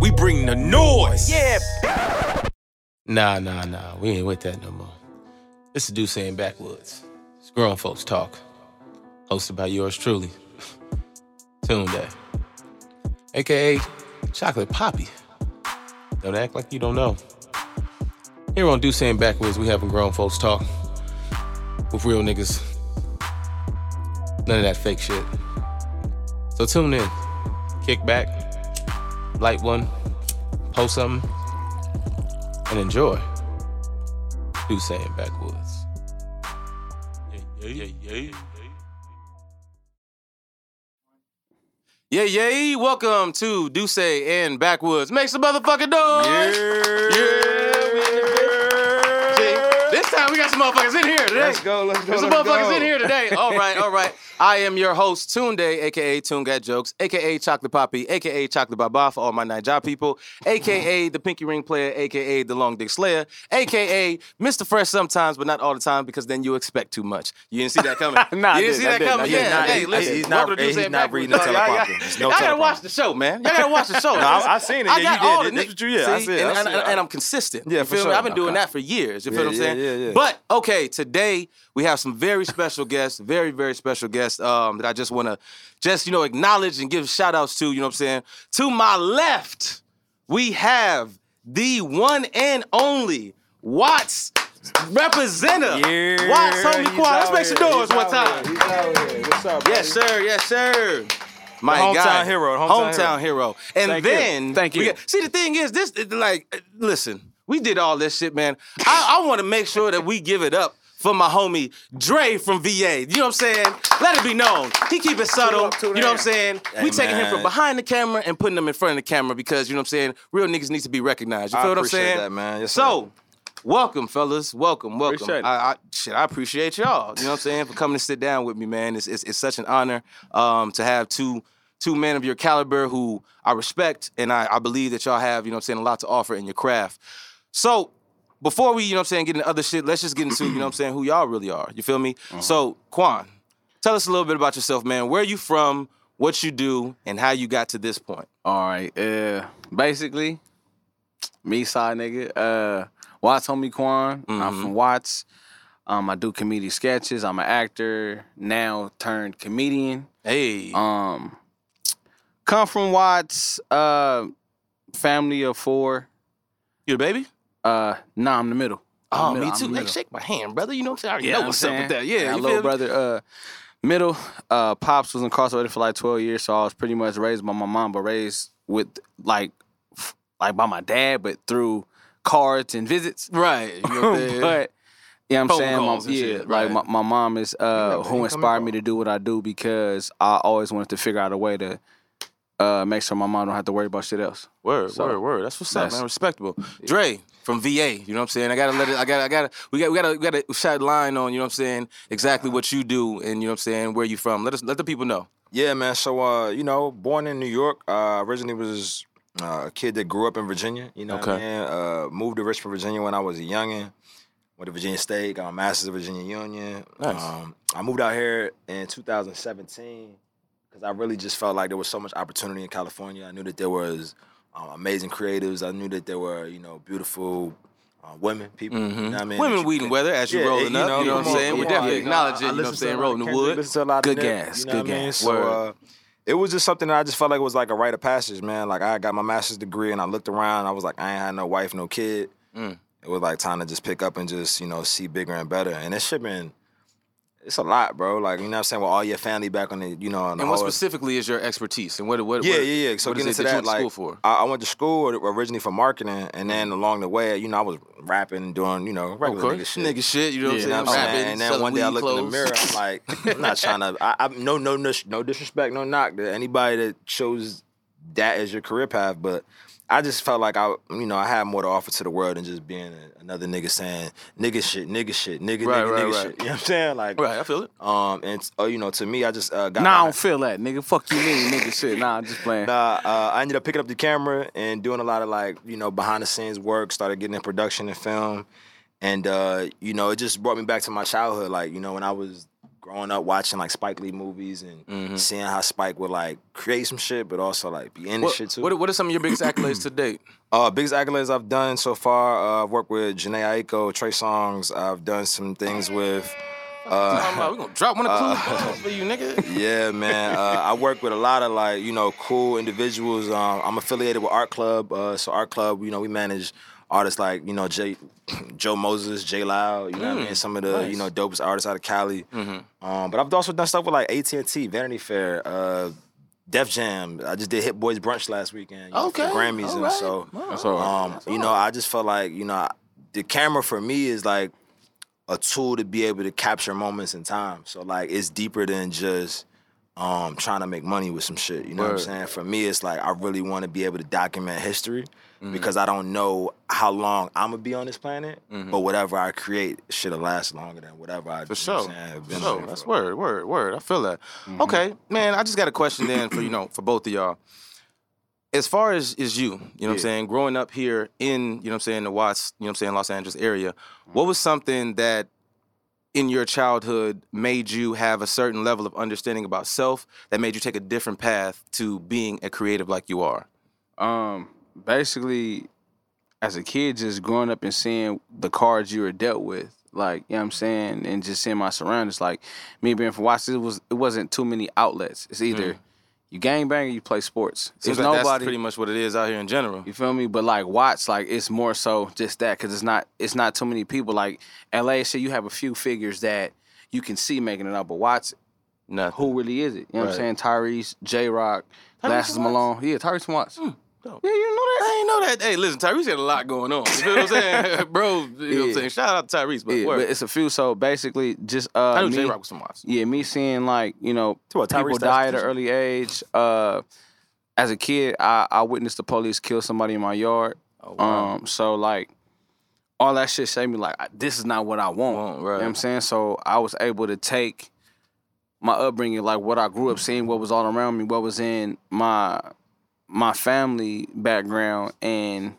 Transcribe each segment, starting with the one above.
We bring the noise. Yeah. Nah, nah, nah. We ain't with that no more. This is Duce and Backwoods. It's grown folks talk. Hosted by yours truly, Tunde, aka Chocolate Poppy. Don't act like you don't know. Here on Duce and Backwoods, we having grown folks talk with real niggas. None of that fake shit. So tune in, kick back, light one, post something, and enjoy. Duce and Backwoods. Yeah, yeah, yeah, yeah. Yeah, yeah. Welcome to Duce and Backwoods. Make some motherfucking noise. Yeah, we time we got some motherfuckers in here today. Let's go, let's go, There's some motherfuckers go. in here today. All right, all right. I am your host, Tunde, aka Tune Got Jokes, aka Chocolate Poppy, aka Chocolate Baba for all my Naija people, aka the Pinky Ring Player, aka the Long Dick Slayer, aka Mr. Fresh sometimes, but not all the time because then you expect too much. You didn't see that coming. Nah, you didn't did, see I that did, I coming. Yeah, Nah, hey, he- listen. he's not- to he's not reading the dog. Y'all- y'all- teleprompter. No Y'all gotta watch the show, man. Y'all gotta watch the show. No, I- I seen it. I Yeah, got you all did. the That's ni- what you- yeah, I see, it, and, I and- see it. and I'm consistent. Yeah, for sure. I've been doing that for years. You feel what I'm saying? yeah, saying? Yeah, yeah. But okay, today we have some very special guests, very very special guests um, that I just want to just you know acknowledge and give shout outs to. You know what I'm saying? To my left, we have the one and only Watts representative. Yeah, Watts, homie he's Quan. Let's make some here, noise one time. here, He's out here. What's up, Yes, sir. Yes, sir. My hometown guy. hero, the hometown hero. And Thank you. then, Thank you. got- see, the thing is, this like, listen, we did all this shit, man. I, I want to make sure that we give it up for my homie Dre from VA. You know what I'm saying? Let it be known. He keep it subtle. you know what I'm saying? Hey, we taking him from behind the camera and putting him in front of the camera because you know what I'm saying. Real niggas need to be recognized. You I feel what I'm saying? that, man. Yes, so. Welcome, fellas. Welcome, welcome. I, I shit, I appreciate y'all. You know what I'm saying for coming to sit down with me, man. It's it's, it's such an honor um, to have two two men of your caliber who I respect and I, I believe that y'all have you know what I'm saying a lot to offer in your craft. So before we you know what I'm saying get into other shit, let's just get into you know what I'm saying who y'all really are. You feel me? Uh-huh. So Quan, tell us a little bit about yourself, man. Where you from? What you do and how you got to this point. All right. Uh, basically, me side nigga. Uh, Watts homie Quan. I'm Mhm. from Watts. Um, I do comedy sketches. I'm an actor now turned comedian. Hey, Um, come from Watts. Uh, family of four. you a baby? Uh, nah, I'm the middle. I'm Oh, the middle, me too. Hey, shake my hand, brother. You know what I'm saying? I already Yeah, know I'm what's up with that. Yeah, my you little feel me? brother. Uh, middle. Uh, pops was incarcerated for like 12 years, so I was pretty much raised by my mom, but raised with like, like by my dad, but through cards and visits. Right. You know what I'm saying? but yeah, I'm saying, my, yeah, shit, like right. my, my mom is uh, who inspired me to do what I do because I always wanted to figure out a way to uh, make sure my mom don't have to worry about shit else. Word, So, word, word. That's what's up, that's- man. Respectable. Dre from VA. You know what I'm saying? I gotta let it. I gotta. I gotta. We got. We gotta. We gotta shine line on. You know what I'm saying? Exactly what you do, and you know what I'm saying. Where you from? Let us. Let the people know. Yeah, man. So, uh, you know, born in New York. Uh, originally was uh, a kid that grew up in Virginia. You know, what I Okay. mean? Uh, moved to Richmond, Virginia when I was a youngin. Went to Virginia State, got my master's at Virginia Union. Nice. Um, I moved out here in 2017 because I really just felt like there was so much opportunity in California. I knew that there was um, amazing creatives. I knew that there were, you know, beautiful uh, women, people. You know what I mean? Women you weeding weather as you Yeah, rolling up. You know what I'm saying? We definitely acknowledge it. You know what I'm saying? Rolling the wood. Listen to a lot of Good Nip, gas, You know good what I mean? gas. So, uh, it was just something that I just felt like it was like a rite of passage, man. Like I got my master's degree and I looked around. I was like, I ain't had no wife, no kid. Mm. It was like time to just pick up and just you know see bigger and better. And this shit been, it's a lot, bro. Like you know what I'm saying, with all your family back on the, you know, on the And what specifically is your expertise? And what? what yeah, what, yeah, yeah. So getting into that, that, like, school for? I, I went to school originally for marketing, and then mm-hmm. along the way, you know, I was rapping and doing, you know, regular nigga shit. nigga shit. You know what Yeah, I'm saying? I'm Rapping? And then one day I looked in the mirror. I'm like, I'm not trying to. I, I no no no no disrespect, no knock to anybody that chose that as your career path, but I just felt like I, you know, I had more to offer to the world than just being a, another nigga saying nigga shit, nigga shit, nigga Right, nigga right, nigga right. shit. You know what I'm saying? Like, Right, I feel it. um, and oh, you know, to me, I just uh, got. Nah, I don't feel that, nigga. Fuck you, mean, nigga. Shit. Nah, I'm just playing. Nah, uh, I ended up picking up the camera and doing a lot of like, you know, behind the scenes work, started getting in production and film. And uh, you know, it just brought me back to my childhood. Like, you know, when I was growing up watching like Spike Lee movies and seeing how Spike would like create some shit, but also like be in the What, shit too. what, what are some of your biggest accolades to date? Uh, biggest accolades I've done so far. Uh, I've worked with Jhené Aiko, Trey Songz. I've done some things with. About, we gonna drop one of clues bombs for you, nigga. Yeah, man. Uh, I work with a lot of like you know cool individuals. Um, I'm affiliated with Art Club. Uh, so Art Club, you know, we manage artists like you know Jay, Joe Moses, Jay Loud. You know what I mean? Some of the you know dopest artists out of Cali. Um, but I've also done stuff with like AT&T, Vanity Fair, uh, Def Jam. I just did Hit-Boy's Brunch last weekend. You know, for the Okay, Grammys, and so That's all right. um, you know, I just felt like you know I- the camera for me is like a tool to be able to capture moments in time. So like it's deeper than just um, trying to make money with some shit. You know what I'm saying? For me, it's like I really want to be able to document history Mm-hmm. because I don't know how long I'm gonna be on this planet. Mm-hmm. But whatever I create, shit'll last longer than whatever I For you know what sure. Have For sure. That's for- word, word, word. I feel that. Okay, man, I just got a question then for, you know, for both of y'all. As far as is you, you know what I'm saying, growing up here in, you know what I'm saying, the Watts, you know what I'm saying, Los Angeles area, what was something that in your childhood made you have a certain level of understanding about self that made you take a different path to being a creative like you are? Um, basically, as a kid, just growing up and seeing the cards you were dealt with, like you know what I'm saying, and just seeing my surroundings, like me being from Watson, it was it wasn't too many outlets. It's either you gang bang or you play sports. Seems There's like that's nobody. pretty much what it is out here in general. You feel me? But like Watts, like it's more so just that because it's not it's not too many people. Like LA, shit, you have a few figures that you can see making it up. But Watts, Nothing. who really is it? You know what I'm saying? Tyrese, Jay Rock, Glasses Malone. Yeah, Tyrese Watts. Hmm. Dope. Yeah, you know that. I ain't know that. Hey, listen, Tyrese had a lot going on. You feel what I'm saying? Bro, you know what I'm saying? Shout out to Tyrese, but Yeah, but it's a few. So basically, just uh, I knew me, Jay Rock was some Watts. yeah, me seeing like you know To what, Tyrese people die at an early age. Uh, as a kid, I, I witnessed the police kill somebody in my yard. Oh, wow. Um, so like all that shit showed me like this is not what I want. Want, You know what I'm saying? So I was able to take my upbringing, like what I grew up seeing, what was all around me, what was in my my family background, and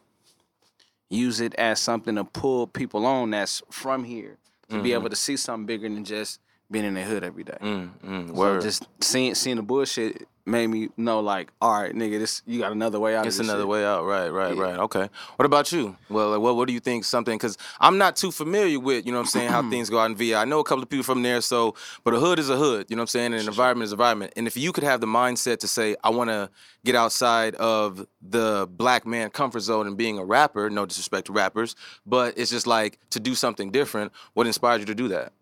use it as something to pull people on that's from here to be able to see something bigger than just being in the hood every day. Mm, mm, So just seeing seeing the bullshit made me know like, all right, nigga, this you got another way out. It's of this another shit. way out, right, right, Yeah. right. Okay. What about you? Well, like, what what do you think? Something because I'm not too familiar with, you know, what I'm saying how things go out in VI. I know a couple of people from there, so but a hood is a hood, you know, what I'm saying, and an environment is an environment. And if you could have the mindset to say, I want to get outside of the black man comfort zone and being a rapper, no disrespect to rappers, but it's just like to do something different. What inspired you to do that?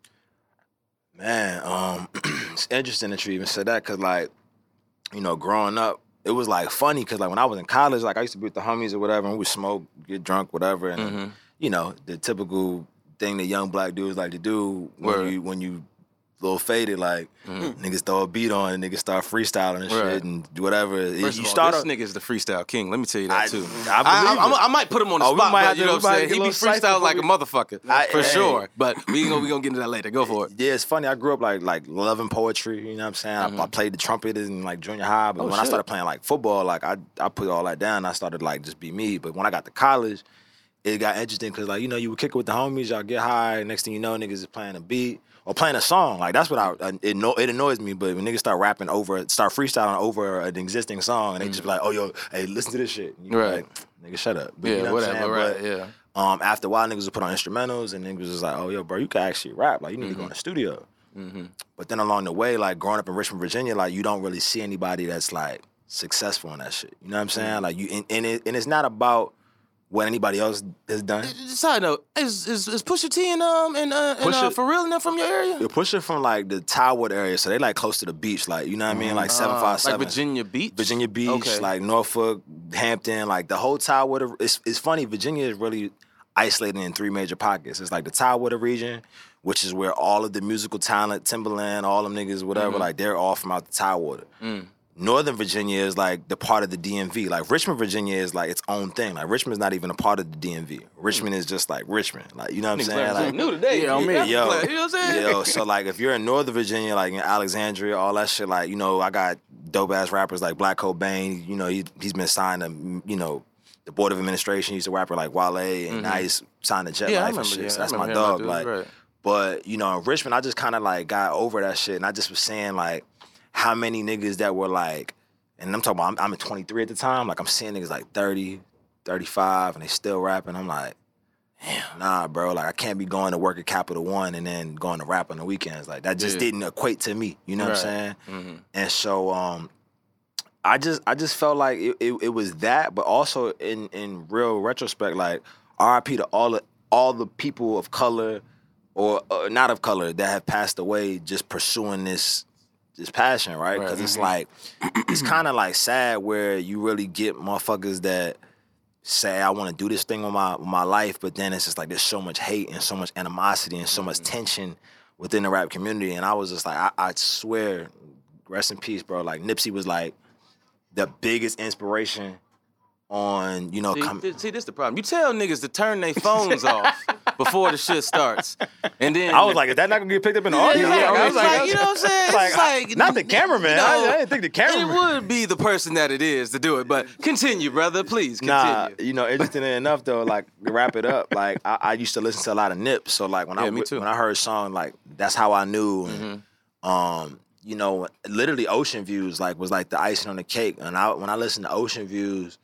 Man, um, it's interesting that you even said that because, like, you know, growing up, it was like funny because, like, when I was in college, like, I used to be with the homies or whatever, and we smoke, get drunk, whatever, and Mm-hmm. you know, the typical thing that young black dudes like to do when Word. you when you little faded, like niggas throw a beat on and niggas start freestyling and Mm-hmm. Right. shit and whatever. First you of all, start this nigga is the freestyle king. Let me tell you that I- too. I I. I might put him on the Oh, spot, might but you know what I'm saying? He be freestyle like a motherfucker for hey. sure. But we gonna we gonna get into that later. Go for it. Yeah, it's funny. I grew up like like loving poetry. You know what I'm saying? I, I played the trumpet in like junior high, but Mm-hmm. Oh, when I started playing like football, like I I put all that down. I started like just be me. But when I got to college, it got interesting because like you know you would kick it with the homies, y'all get high. Next thing you know, niggas is playing a beat or playing a song. Like that's what I I- it no, it annoys me. But when niggas start rapping over, start freestyling over an existing song, and they just be like, oh yo, hey, listen to this shit. And you be Mm. Right. like, nigga, shut up. But Yeah, you know what whatever. saying? Right. But, yeah. um, after a while, niggas would put on instrumentals, and niggas was like, "Oh, yo, bro, you can actually rap. Like, you need to Mm-hmm. go in the studio." But then along the way, like growing up in Richmond, Virginia, like you don't really see anybody that's like successful in that shit. You know what I'm saying? Mm-hmm. Like you, and, and, it, and it's not about what anybody else has done. Side note: Is is, is Pusha T and um and uh, and uh, Pusha- for real and them from your area? You push it from like the Tywood area, so they like close to the beach, like you know what I mean, like seven five seven. Uh, Like Virginia Beach. Virginia Beach, Okay. like Norfolk, Hampton, like the whole Tidewater. It's, it's funny, Virginia is really isolated in three major pockets. It's like the Tidewater region, which is where all of the musical talent, Timbaland, all them niggas, whatever, Mm-hmm. like they're all from out the Tidewater. Mm. Northern Virginia is like the part of the DMV. Like Richmond, Virginia is like its own thing. Like Richmond's not even a part of the DMV. Richmond is just like Richmond. Like you know what I'm saying? Like, new today. Yeah, on me. Yo, Yo, you know what I'm saying? yo, so like if you're in Northern Virginia, like in Alexandria, all that shit, like, you know, I got dope ass rappers like Black Cobain, you know, he, he's been signed to, you know, the Board of Administration, he's a rapper like Wale, and now he's signed to Jet Mm-hmm. Yeah, Life and remember, shit. yeah, so that's my dog. Like, right. But you know, in Richmond, I just kind of like got over that shit, and I just was saying like how many niggas that were like, and I'm talking about I'm, I'm 23 at the time, like I'm seeing niggas like 30, 35, and they still rapping. I'm like, damn, nah, bro, like I can't be going to work at Capital One and then going to rap on the weekends. Like that just Yeah. didn't equate to me. You know what I'm Right. saying? Mhm. And so um I just I just felt like it, it, it was that, but also in in real retrospect, like RIP to all the all the people of color or uh, not of color that have passed away just pursuing this this passion, right? Right. Because it's mm-hmm. like it's kind of like sad where you really get motherfuckers that say I want to do this thing with my with my life, but then it's just like there's so much hate and so much animosity and so much mm-hmm. tension within the rap community, and I was just like, I, I swear, rest in peace, bro. Like Nipsey was like the biggest inspiration on you know See, com- th- see, this the problem. You tell niggas to turn their phones off before the shit starts, and then I was like, is that not gonna get picked up in the Yeah, audio? yeah, I I was was like, you know what I'm saying? It's like, like, not the cameraman. no. I, I didn't think the it cameraman. would be the person that it is to do it. But continue, brother. Please continue. Nah, you know, interestingly enough though, like to wrap it up, like I, I used to listen to a lot of Nip, so like when I me too. Mm-hmm. when I heard a song, like that's how I knew. And, Um, you know, literally Ocean Views like was like the icing on the cake, and I when I listened to Ocean Views,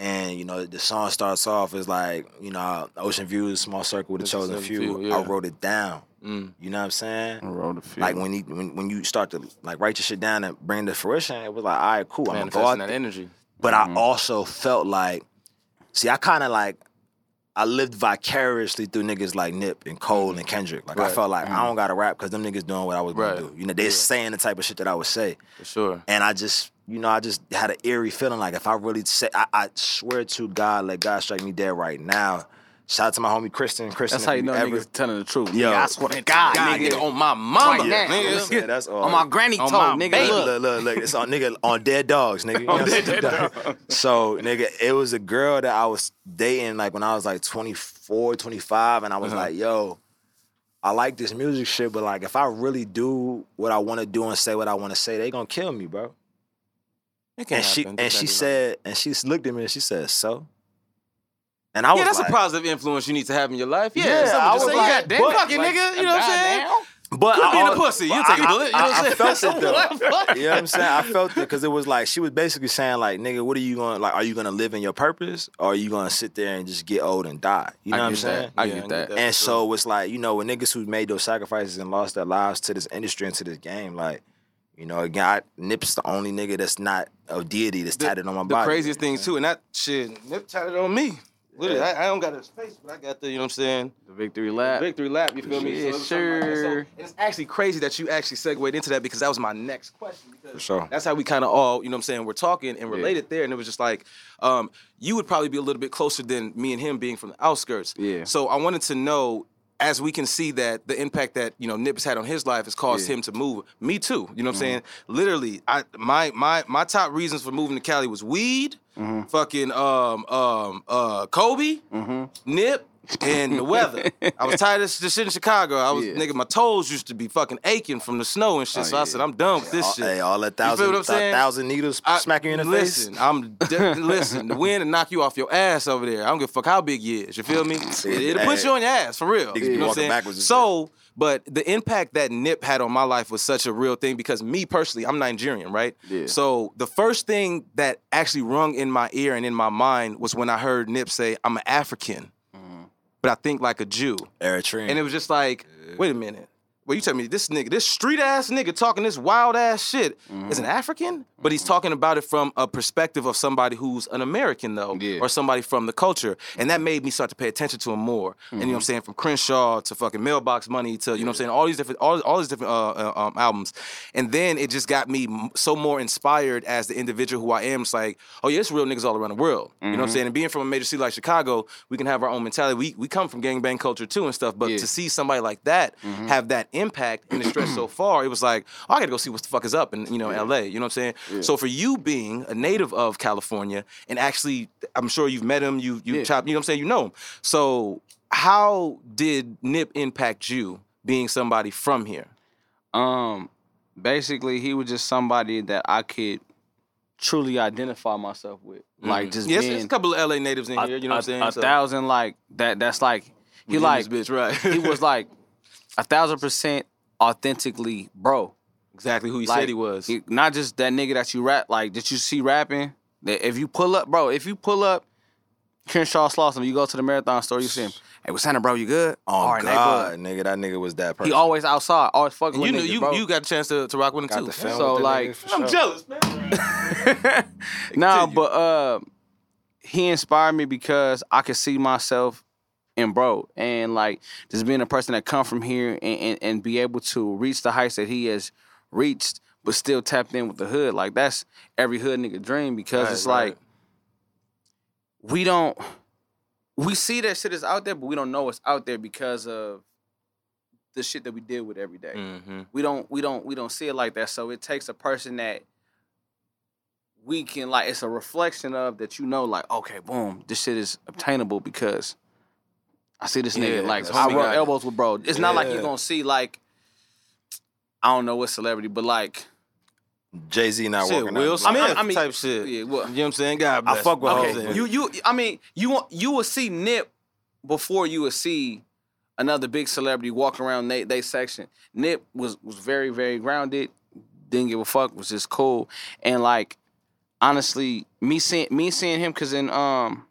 and you know the song starts off as like you know Ocean Views, small circle with a chosen a few. few, yeah. I wrote it down. Mm. You know what I'm saying? I wrote a few. Like when you when, when you start to like write your shit down and bring it to fruition, it was like, all right, cool. I'm gonna go Manifesting out that energy. But I also felt like, see, I kind of like, I lived vicariously through niggas like Nip and Cole mm-hmm. and Kendrick. Like I felt like I mm-hmm. don't gotta rap because them niggas doing what I was gonna do. You know, they're saying the type of shit that I would say, For sure. and I just, you know, I just had an eerie feeling like if I really say, I, I swear to God, let God strike me dead right now. Shout out to my homie Kristen. Kristen, That's how you know ever, niggas telling the truth. Yo, Nigga, I swear to God, God, nigga. nigga, on my mama, now. nigga. Yeah, that's all. On my granny On toe, my nigga. baby. Look, Look. look, look. It's on nigga on dead dogs, nigga. You know what I'm? So, nigga, it was a girl that I was dating like when I was like 24, 25, and I was Uh-huh. like, yo, I like this music shit, but like if I really do what I want to do and say what I want to say, they gonna kill me, bro. And she and she on- said, and she looked at me and she said, so. And I was yeah, that's like, a positive influence you need to have in your life. Yeah, Yeah, someone I just was say, like, yeah, damn, but- fuck Like, nigga. You know what I'm saying? goddamn. But Could I, be the al- pussy. You but take a I- bullet. You know what I'm I felt saying? it though. What the fuck? You know what I'm saying? I felt it because it was like she was basically saying like, nigga, what are you going to like? Are you gonna live in your purpose, or are you gonna sit there and just get old and die? You know I what I'm saying? that. I Yeah, get I that. And so it's like you know when niggas who made those sacrifices and lost their lives to this industry and to this game, like. You know, again, I, Nip's the only nigga that's not a deity that's The- tatted on my the body. craziest thing too, and that shit, Nip tatted on me. Literally, I, I don't got his space, but I got the, you know what I'm saying? The victory lap. Victory lap, you feel me? Yeah, was something like. So- sure. it's actually crazy that you actually segued into that because that was my next question. Because For sure. That's how we kind of all, you know what I'm saying, we're talking and related there. And it was just like, um, you would probably be a little bit closer than me and him being from the outskirts. Yeah. So I wanted to know, as we can see that the impact that, you know, Nip's had on his life has caused Yeah. him to move. Me too. You know what I'm Mm-hmm. saying? Literally, I my my my top reasons for moving to Cali was weed, Mm-hmm. fucking um um uh Kobe, Nip, and the weather. I was tired of this, shit in Chicago. I was Yeah. nigga, my toes used to be fucking aching from the snow and shit. Oh, so I said, I'm done with this all, shit. Hey, all that thousand, I'm thousand needles I- smacking you in the listen, face. I'm de- listen. The wind will knock you off your ass over there. I don't give a fuck how big you is. You feel me? It, will put you on your ass for real. You know what I'm saying? So, but the impact that Nip had on my life was such a real thing because me personally, I'm Nigerian, right? Yeah. So the first thing that actually rung in my ear and in my mind was when I heard Nip say, "I'm an African, but I think like a Jew." Eritrean. And it was just like, wait a minute. Well, you tell me this nigga, this street ass nigga talking this wild ass shit is an African, but he's talking about it from a perspective of somebody who's an American though, Yeah. or somebody from the culture, and that made me start to pay attention to him more. And you know what I'm saying, from Crenshaw to fucking Mailbox Money to you know what I'm saying, all these different, all, all these different uh, uh, um, albums, and then it just got me so more inspired as the individual who I am. It's like, oh yeah, it's real niggas all around the world. You know what I'm saying, and being from a major city like Chicago, we can have our own mentality. We we come from gangbang culture too and stuff, but Yeah. to see somebody like that have that impact and the stress so far, it was like, oh, I gotta go see what the fuck is up in you know LA. You know what I'm saying? So for you being a native of California and actually, I'm sure you've met him, you you Yeah. chop, you know what I'm saying? You know him. So how did Nip impact you being somebody from here? Um, basically, he was just somebody that I could truly identify myself with. Like just Yes, being there's a couple of LA natives in a, here. You know what I'm saying? a So- thousand like that. That's like he like bitch, right? he was like a thousand percent authentically bro. Exactly who he Like, said he was. he- not just that nigga that you rap like that you see rapping. That if you pull up, bro, if you pull up Crenshaw Slauson, you go to the marathon store, you see him. Hey, what's happening, bro? You good? Oh All right, God, nigga, that nigga was that person. He always outside, always fucking And you with knew niggas, you bro. you got a chance to, to rock with him got too. the film. So, like, I'm sure. jealous, man. nah, but uh, he inspired me because I could see myself in bro, and like just being a person that come from here and, and, and be able to reach the heights that he has reached, but still tapped in with the hood. Like that's every hood nigga dream because Right, it's right. like we don't we see that shit is out there, but we don't know it's out there because of the shit that we deal with every day Mm-hmm. we don't we don't we don't see it like that so it takes a person that we can like it's a reflection of that you know like okay boom this shit is obtainable because i see this nigga Yeah, like 'cause i homie rub elbows with bro it's not like you're gonna see like i don't know what celebrity but like Jay Z not Shit, working. Will out. I mean- Smith I mean- type shit. yeah what You know what I'm saying? God bless. fuck with Okay. Okay. you you i mean you want you will see nip before you will see another big celebrity walk around they, they section nip was was very very grounded didn't give a fuck was just cool and like honestly me seeing me seeing him because in um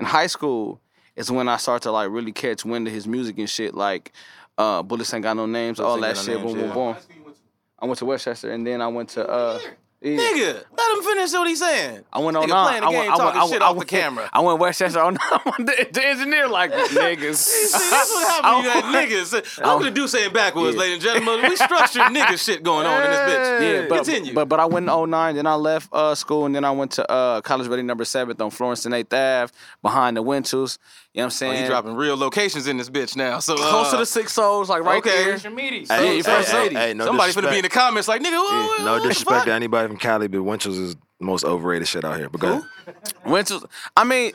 in high school is when i start to like really catch wind of his music and shit like uh bullets ain't got no names Bullets all that No shit Names, boom boom yeah. boom i went to westchester and then i went to uh yeah. Nigga, let him finish what he's saying. I went on Nigga nine. playing the I game, went, I went, talking I went, shit I off the went, camera. I went Westchester on nine. the, the engineer like niggas. See, that's what happened. You had niggas. I'm gonna do saying backwards, Yeah. ladies and gentlemen. We structured nigga shit going on in this bitch. Yeah, but, Continue. but but I went in 09, then I left uh, school, and then I went to uh, College Ready Number Seventh on Florence and 8th Ave, behind the Winchell's. You know what I'm Oh, saying? he dropping real locations in this bitch now. So uh, close to the six souls, like right okay. there. Hey, Yeah, hey, you from hey, Sadie. hey, no Somebody finna disrespect. be in the comments like, nigga, what, Yeah, what, no disrespect fuck? to anybody from Cali, but Winchell's is the most overrated shit out here. But go ahead. Winchell's. I mean,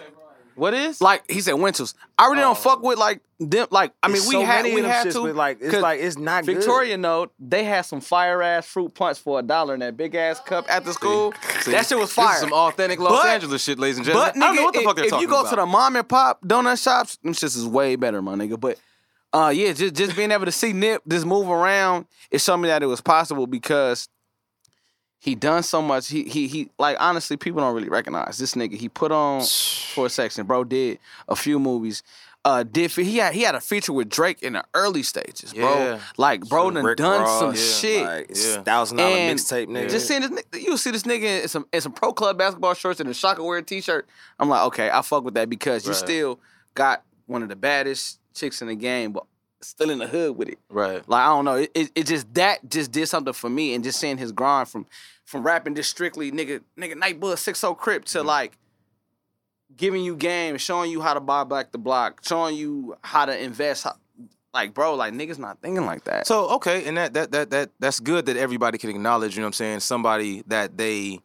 What is? like he said, Winchell's. I really don't fuck with like them. Like I mean, It's we so had many we them had shits to. with, like, it's 'cause like, it's not good. Victoria note, they had some fire ass fruit punch for a dollar in that big ass cup at the school. See, that shit was This fire. is some authentic Los But- Angeles shit, ladies and gentlemen. But nigga, I don't know what the if, fuck they're if talking you go about. to the mom and pop donut shops, them shits is way better, my nigga. But uh, yeah, just just being able to see Nip just move around, it showed me that it was possible because he done so much. He he he like honestly, people don't really recognize this nigga. He put on for a section, bro. Did a few movies. Uh, did he had he had a feature with Drake in the early stages, bro. Yeah. Like bro, done Rick done Ross, some yeah, shit. Like, Yeah. thousand dollar mixtape, nigga. Just seeing this nigga, you see this nigga in some in some pro club basketball shorts and a Shaka Wear t-shirt. I'm like, okay, I fuck with that because you still got one of the baddest chicks in the game, but still in the hood with it. right. Like I don't know, it, it, it just that just did something for me, and just seeing his grind from from rapping just strictly nigga nigga Nightbud six O Crip Mm-hmm. to like giving you game, showing you how to buy back the block, showing you how to invest. How, like bro, like niggas not thinking like that. So okay, and that that that that that's good that everybody can acknowledge. You know what I'm saying? Somebody that they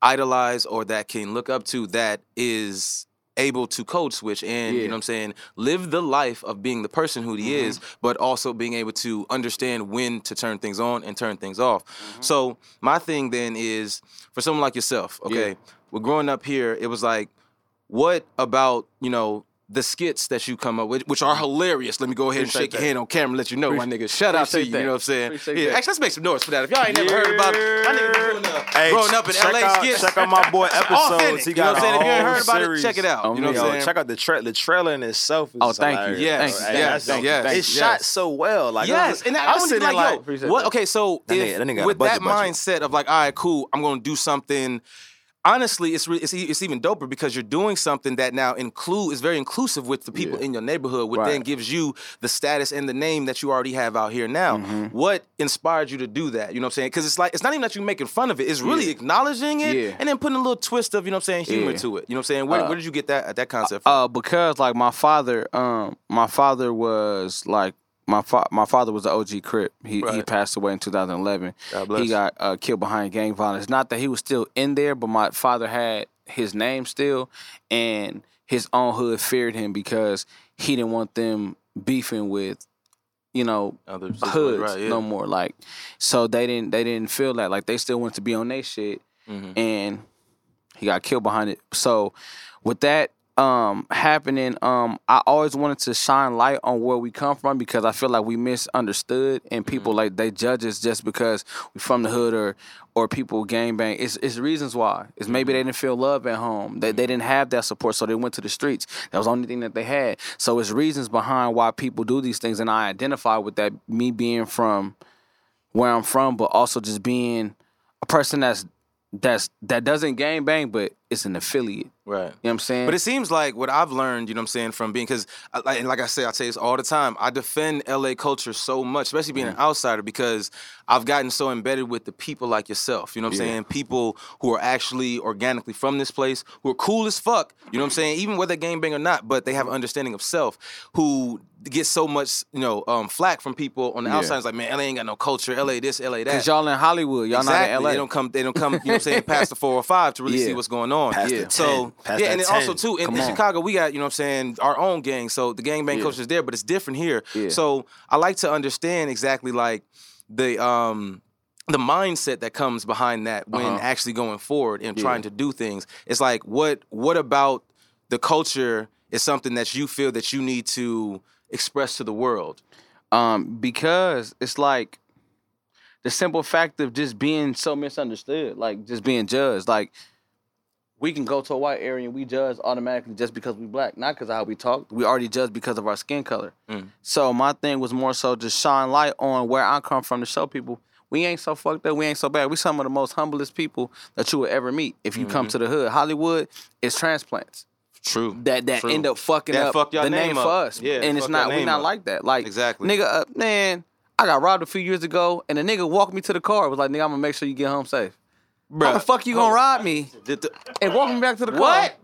idolize or that can look up to that is able to code switch and you know what I'm saying live the life of being the person who he mm-hmm. is but also being able to understand when to turn things on and turn things off. Mm-hmm. So my thing then is for someone like yourself, okay? Yeah. Well growing up here it was like what about, you know, the skits that you come up with, which are hilarious. Let me go ahead and Appreciate shake your hand on camera and let you know, my nigga. Shout out to you, that. you know what I'm saying? Appreciate Yeah, that. actually, let's make some noise for that. If y'all ain't never heard about it, my nigga uh, Hey, growing up in LA out, skits. Check out my boy episodes. He you know got what I'm saying? If you ain't heard about it, check it out. Oh, you know what I'm saying? check out the tra- the trailer in itself. Is Oh, thank you. hilarious, Yes. Thank you. yes, that's- yes, It's yes. shot so well. Like Yes, and I, was sitting like, yo, what? Okay, so That if, nigga- that nigga got a with that mindset of like, all right, cool, I'm gonna do something. Honestly, it's re- it's, e- it's even doper because you're doing something that now include is very inclusive with the people Yeah. in your neighborhood, which Right. then gives you the status and the name that you already have out here now. Mm-hmm. What inspired you to do that? You know what I'm saying? Because it's like it's not even that you're making fun of it; it's really Yeah. acknowledging it Yeah. and then putting a little twist of you know what I'm saying humor to it. You know what I'm saying? Where, Uh, where did you get that that concept from? Uh, because like my father, um, my father was like my fa- my father was the OG Crip. He he passed away in 2011. God bless. He got uh, killed behind gang violence. Not that he was still in there, but my father had his name still, and his own hood feared him because he didn't want them beefing with, you know, Other hoods right? Yeah. no more. Like, so they didn't they didn't feel that. Like they still wanted to be on their shit, Mhm. and he got killed behind it. So with that, um happening um i always wanted to shine light on where we come from because i feel like we misunderstood and people like they judge us just because we're from the hood or or people gang bang it's, it's reasons why. It's maybe they didn't feel love at home. They, they didn't have that support so they went to the streets. That was the only thing that they had. So it's reasons behind why people do these things and i identify with that me being from where i'm from but also just being a person that's that's that doesn't gang bang but it's an affiliate Right. you know what I'm saying? But it seems like what I've learned, you know what I'm saying, from being, because, like, and like I say, I say this all the time, I defend LA culture so much, especially being an mm. outsider, because I've gotten so embedded with the people like yourself, you know what I'm saying? People who are actually organically from this place, who are cool as fuck, you know what I'm saying? Even whether gang bang or not, but they have an understanding of self, who get so much, you know, um, flack from people on the Yeah. outside. It's like, man, LA ain't got no culture, LA this, LA that. Cause y'all in Hollywood, y'all exactly. not in LA. They don't come. They don't come. You know what I'm saying? Past the 405 to really Yeah. see what's going on. Past the yeah. 10, So past yeah, that and then 10. also too in, in. Chicago we got you know what I'm saying our own gang. So the gang bang Yeah. culture is there, but it's different here. Yeah. So I like to understand exactly like the um the mindset that comes behind that when Uh-huh. actually going forward and Yeah. trying to do things. It's like what what about the culture is something that you feel that you need to express to the world. um, because it's like the simple fact of just being so misunderstood, like just being judged. Like we can go to a white area and we judge automatically just because we black, not because of how we talk. We already judge because of our skin color. Mm. So my thing was more so just shine light on where I come from to show people we ain't so fucked up, we ain't so bad. We some of the most humblest people that you will ever meet if you come to the hood. Hollywood is transplants. True. that that True. end up fucking That up fuck the name, name for us. Yeah, and it's not we not up. like that. Like Exactly. nigga, uh, man, I got robbed a few years ago, and the nigga walked me to the car. Was like, nigga, I'm gonna make sure you get home safe. How the fuck you gonna rob me and walk me back to the car? What?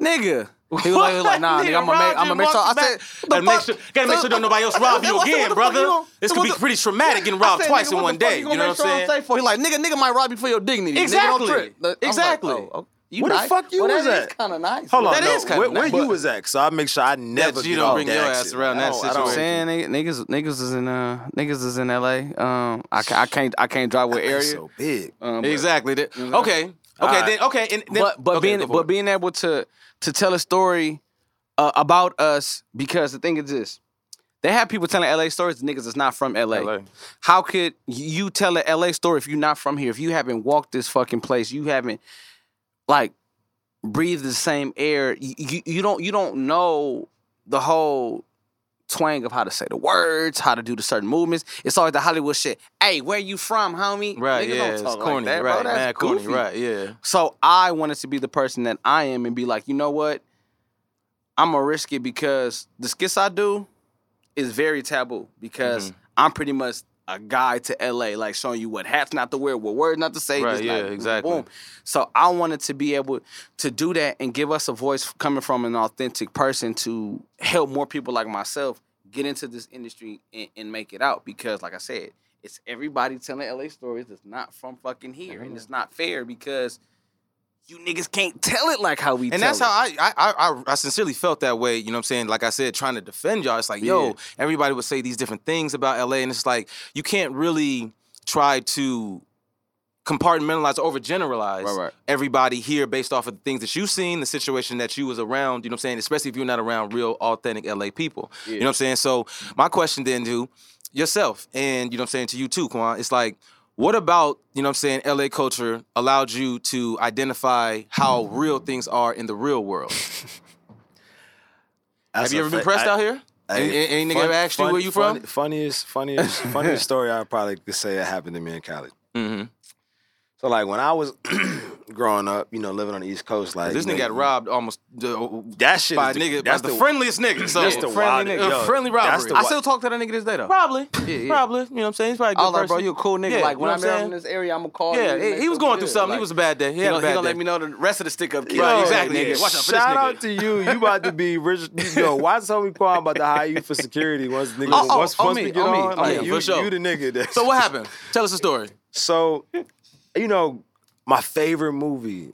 nigga? He was like, he was like nah, nigga, I'm gonna make, I'm gonna make sure. I said, gotta make sure, gotta make sure don't nobody else rob you again, what the fuck brother. this could be pretty traumatic getting robbed twice in one day. You know what I'm saying? He like, nigga, nigga might rob you for your dignity. Exactly. don't trip. I'm like, Exactly. Oh, you Where the fuck you well, was that at? is kind of nice. Hold on, That no, is kinda where, where you was at? So I make sure I never you get don't bring your ass exit. around I that don't- I don't- situation. saying niggas niggas is in uh niggas is in LA. Um I, I can't I can't drive with area. So big. Um, but- Exactly. That- Okay. Okay. Alright. Then okay. And then, but but okay, being but being able to to tell a story uh, about us because the thing is this. They have people telling LA stories, niggas is not from LA. LA. How could you tell a LA story if you're not from here? If you haven't walked this fucking place, you haven't like breathe the same air. You, you, you don't you don't know the whole twang of how to say the words, how to do the certain movements. It's always the Hollywood shit. Hey, where you from, homie? Right. Niggas yeah. don't It's like corny. that, bro. right. That's corny. Right. Yeah. So I wanted to be the person that I am and be like, you know what? I'm gonna risk it because the skits I do is very taboo because mm-hmm. I'm pretty much a guide to LA, like showing you what hats not to wear, what words not to say. Right, just yeah, like, exactly. Boom. So I wanted to be able to do that and give us a voice coming from an authentic person to help more people like myself get into this industry and, and make it out. Because, like I said, it's everybody telling LA stories that's not from fucking here, and it's not fair because you niggas can't tell it like how we. Do. And tell that's it. how I, I I I sincerely felt that way. You know what I'm saying? Like I said, trying to defend y'all. It's like, yo, everybody would say these different things about LA, and it's like you can't really try to compartmentalize or overgeneralize Right, right. everybody here based off of the things that you've seen, the situation that you was around, you know what I'm saying? Especially if you're not around real authentic LA people. You know what I'm saying? So my question then to yourself and you know what I'm saying to you too, Quan, it's like what about, you know what I'm saying, LA culture allowed you to identify how real things are in the real world? Have you ever been pressed I- out here? Any, any nigga ever asked you where you from? funny- Funniest, funniest, funniest story I probably could say that happened to me in college. Mm-hmm. So like when I was growing up, you know, living on the East Coast, like This nigga got robbed almost uh, That shit by a is the- nigga. that's That's the, the- friendliest nigga. So that's the friendly wild, nigga. yo, friendly that's robbery. the I still talk to that nigga this day though. probably, Yeah, yeah. probably. You know what I'm saying? He's probably a I good was like, bro, you a cool nigga. Yeah, like when you know I'm what I'm saying? in this area, I'm gonna call Yeah, you. he, he was going through good. something. Like, he was a bad day. He He had gonna, a he gonna day. let me know the rest of the stick up kid. Yo, Like, exactly, nigga. yeah. Watch out for Shout out to you. You about to be rich. Yo, why told me Quan about to hire you for security once nigga Oh, oh, once, once we get on me, on? on like me, you, for sure. you the nigga. That, So what happened? Tell us the story. So, you know, my favorite movie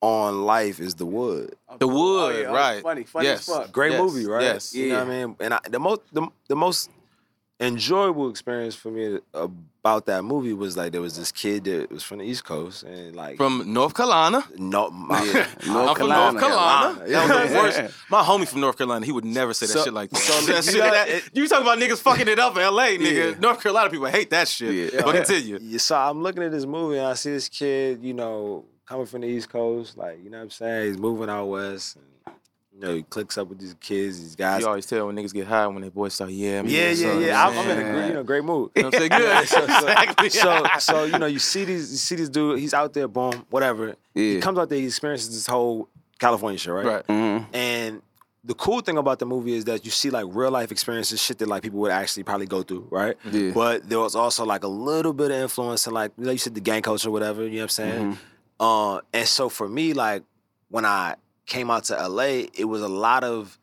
on life is The Wood. The oh, wood, Oh, yeah, oh, right? funny, funny yes. as fuck. Great Yes, movie, right? Yes. You know what I mean? And I, the most the, the most enjoyable experience for me uh, about that movie was like there was this kid that was from the East Coast and like From North Carolina. no, my, North I'm from North Carolina. Yeah. That was the worst. My homie from North Carolina, he would never say that So- shit like that. so that you shit, know, that- it- you talking about niggas fucking it up in LA, nigga. Yeah. North Carolina people hate that shit. Yeah. But continue. Yeah, so I'm looking at this movie and I see this kid, you know, coming from the East Coast, like, you know what I'm saying? He's moving out west. And, you know, he clicks up with these kids, these guys. You always tell when niggas get high when their boys start, yeah, man. yeah, yeah, yeah. I'm, I'm in a great, you know, great mood. You know what I'm saying? Good. so, so, exactly. so, so, you know, you see these, you see this dude, he's out there, boom, whatever. He comes out there, he experiences this whole California shit, right? right. Mhm. And the cool thing about the movie is that you see like real life experiences, shit that like people would actually probably go through, right? Yeah. But there was also like a little bit of influence in like like you said the gang culture, whatever. You know what I'm saying? Uh, and so for me, like when I came out to LA, it was a lot of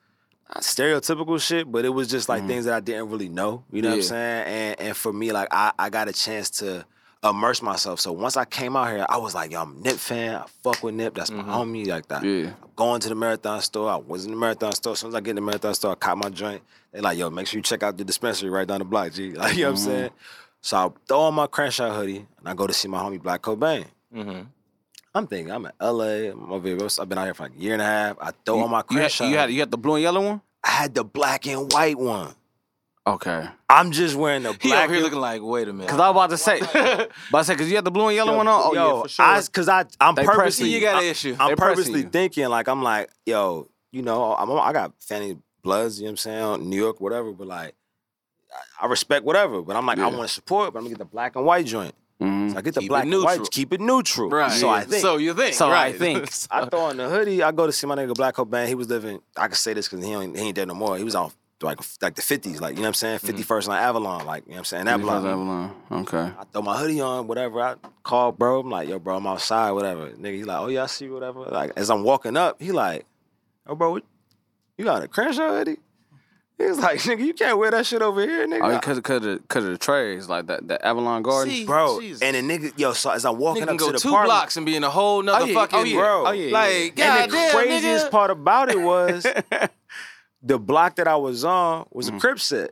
uh, stereotypical shit, but it was just like mm. things that I didn't really know. You know what I'm saying? And and for me, like I, I got a chance to immerse myself. So once I came out here, I was like, yo, I'm a Nip fan. I fuck with Nip. That's my mm-hmm. homie. Like that. Yeah. Going to the marathon store. I was in the marathon store. As soon as I get in the marathon store, I caught my joint. They like, yo, make sure you check out the dispensary right down the block, G. Like, you know what I'm mm-hmm. saying? So I throw on my crash Crenshaw hoodie and I go to see my homie Black Cobain. Mm-hmm. I'm thinking, I'm in LA. I'm over here. I've been out here for like a year and a half. I throw You, on my you, had, you had you had the blue and yellow one. I had the black and white one. Okay. I'm just wearing the He black. over here looking like, wait a minute. Cause I was about to say, but I said, cause you had the blue and yellow one on. Oh yo, yeah, for sure. I, cause I, I'm They purposely, you got an issue. I'm pressing purposely thinking like I'm like, yo, you know, I'm, I got Fanny Bloods, you know what I'm saying, New York, whatever, but like, I, I respect whatever, but I'm like, I want to support, but I'm gonna get the black and white joint. Mhm. So I get the Keep black and neutral. white, keep it neutral. right. So I think. So you think. So I right. think. I throw on the hoodie. I go to see my nigga Black Cobain. He was living. I can say this because he ain't, he ain't dead no more. He was on like like the fifties, like you know what I'm saying, 51st line Avalon, like you know what I'm saying that block. Avalon. Okay. I throw my hoodie on, whatever. I call bro. I'm like, yo, bro, I'm outside, whatever. Nigga, he like, oh yeah, I see you, whatever. Like as I'm walking up, he like, oh bro, what, you got a Crenshaw hoodie? He was like, nigga, you can't wear that shit over here, nigga. Oh, because because of, cause of the trays like that that Avalon Garden. See, bro, Jesus. and the nigga, yo, so as I'm walking Nigga up can go to the two park, blocks and be in a whole nother Oh, yeah. fucking Oh, yeah. bro, Oh, yeah. Like, and the goddamn, craziest nigga. part about it was the block that I was on was Mm. a Crip set.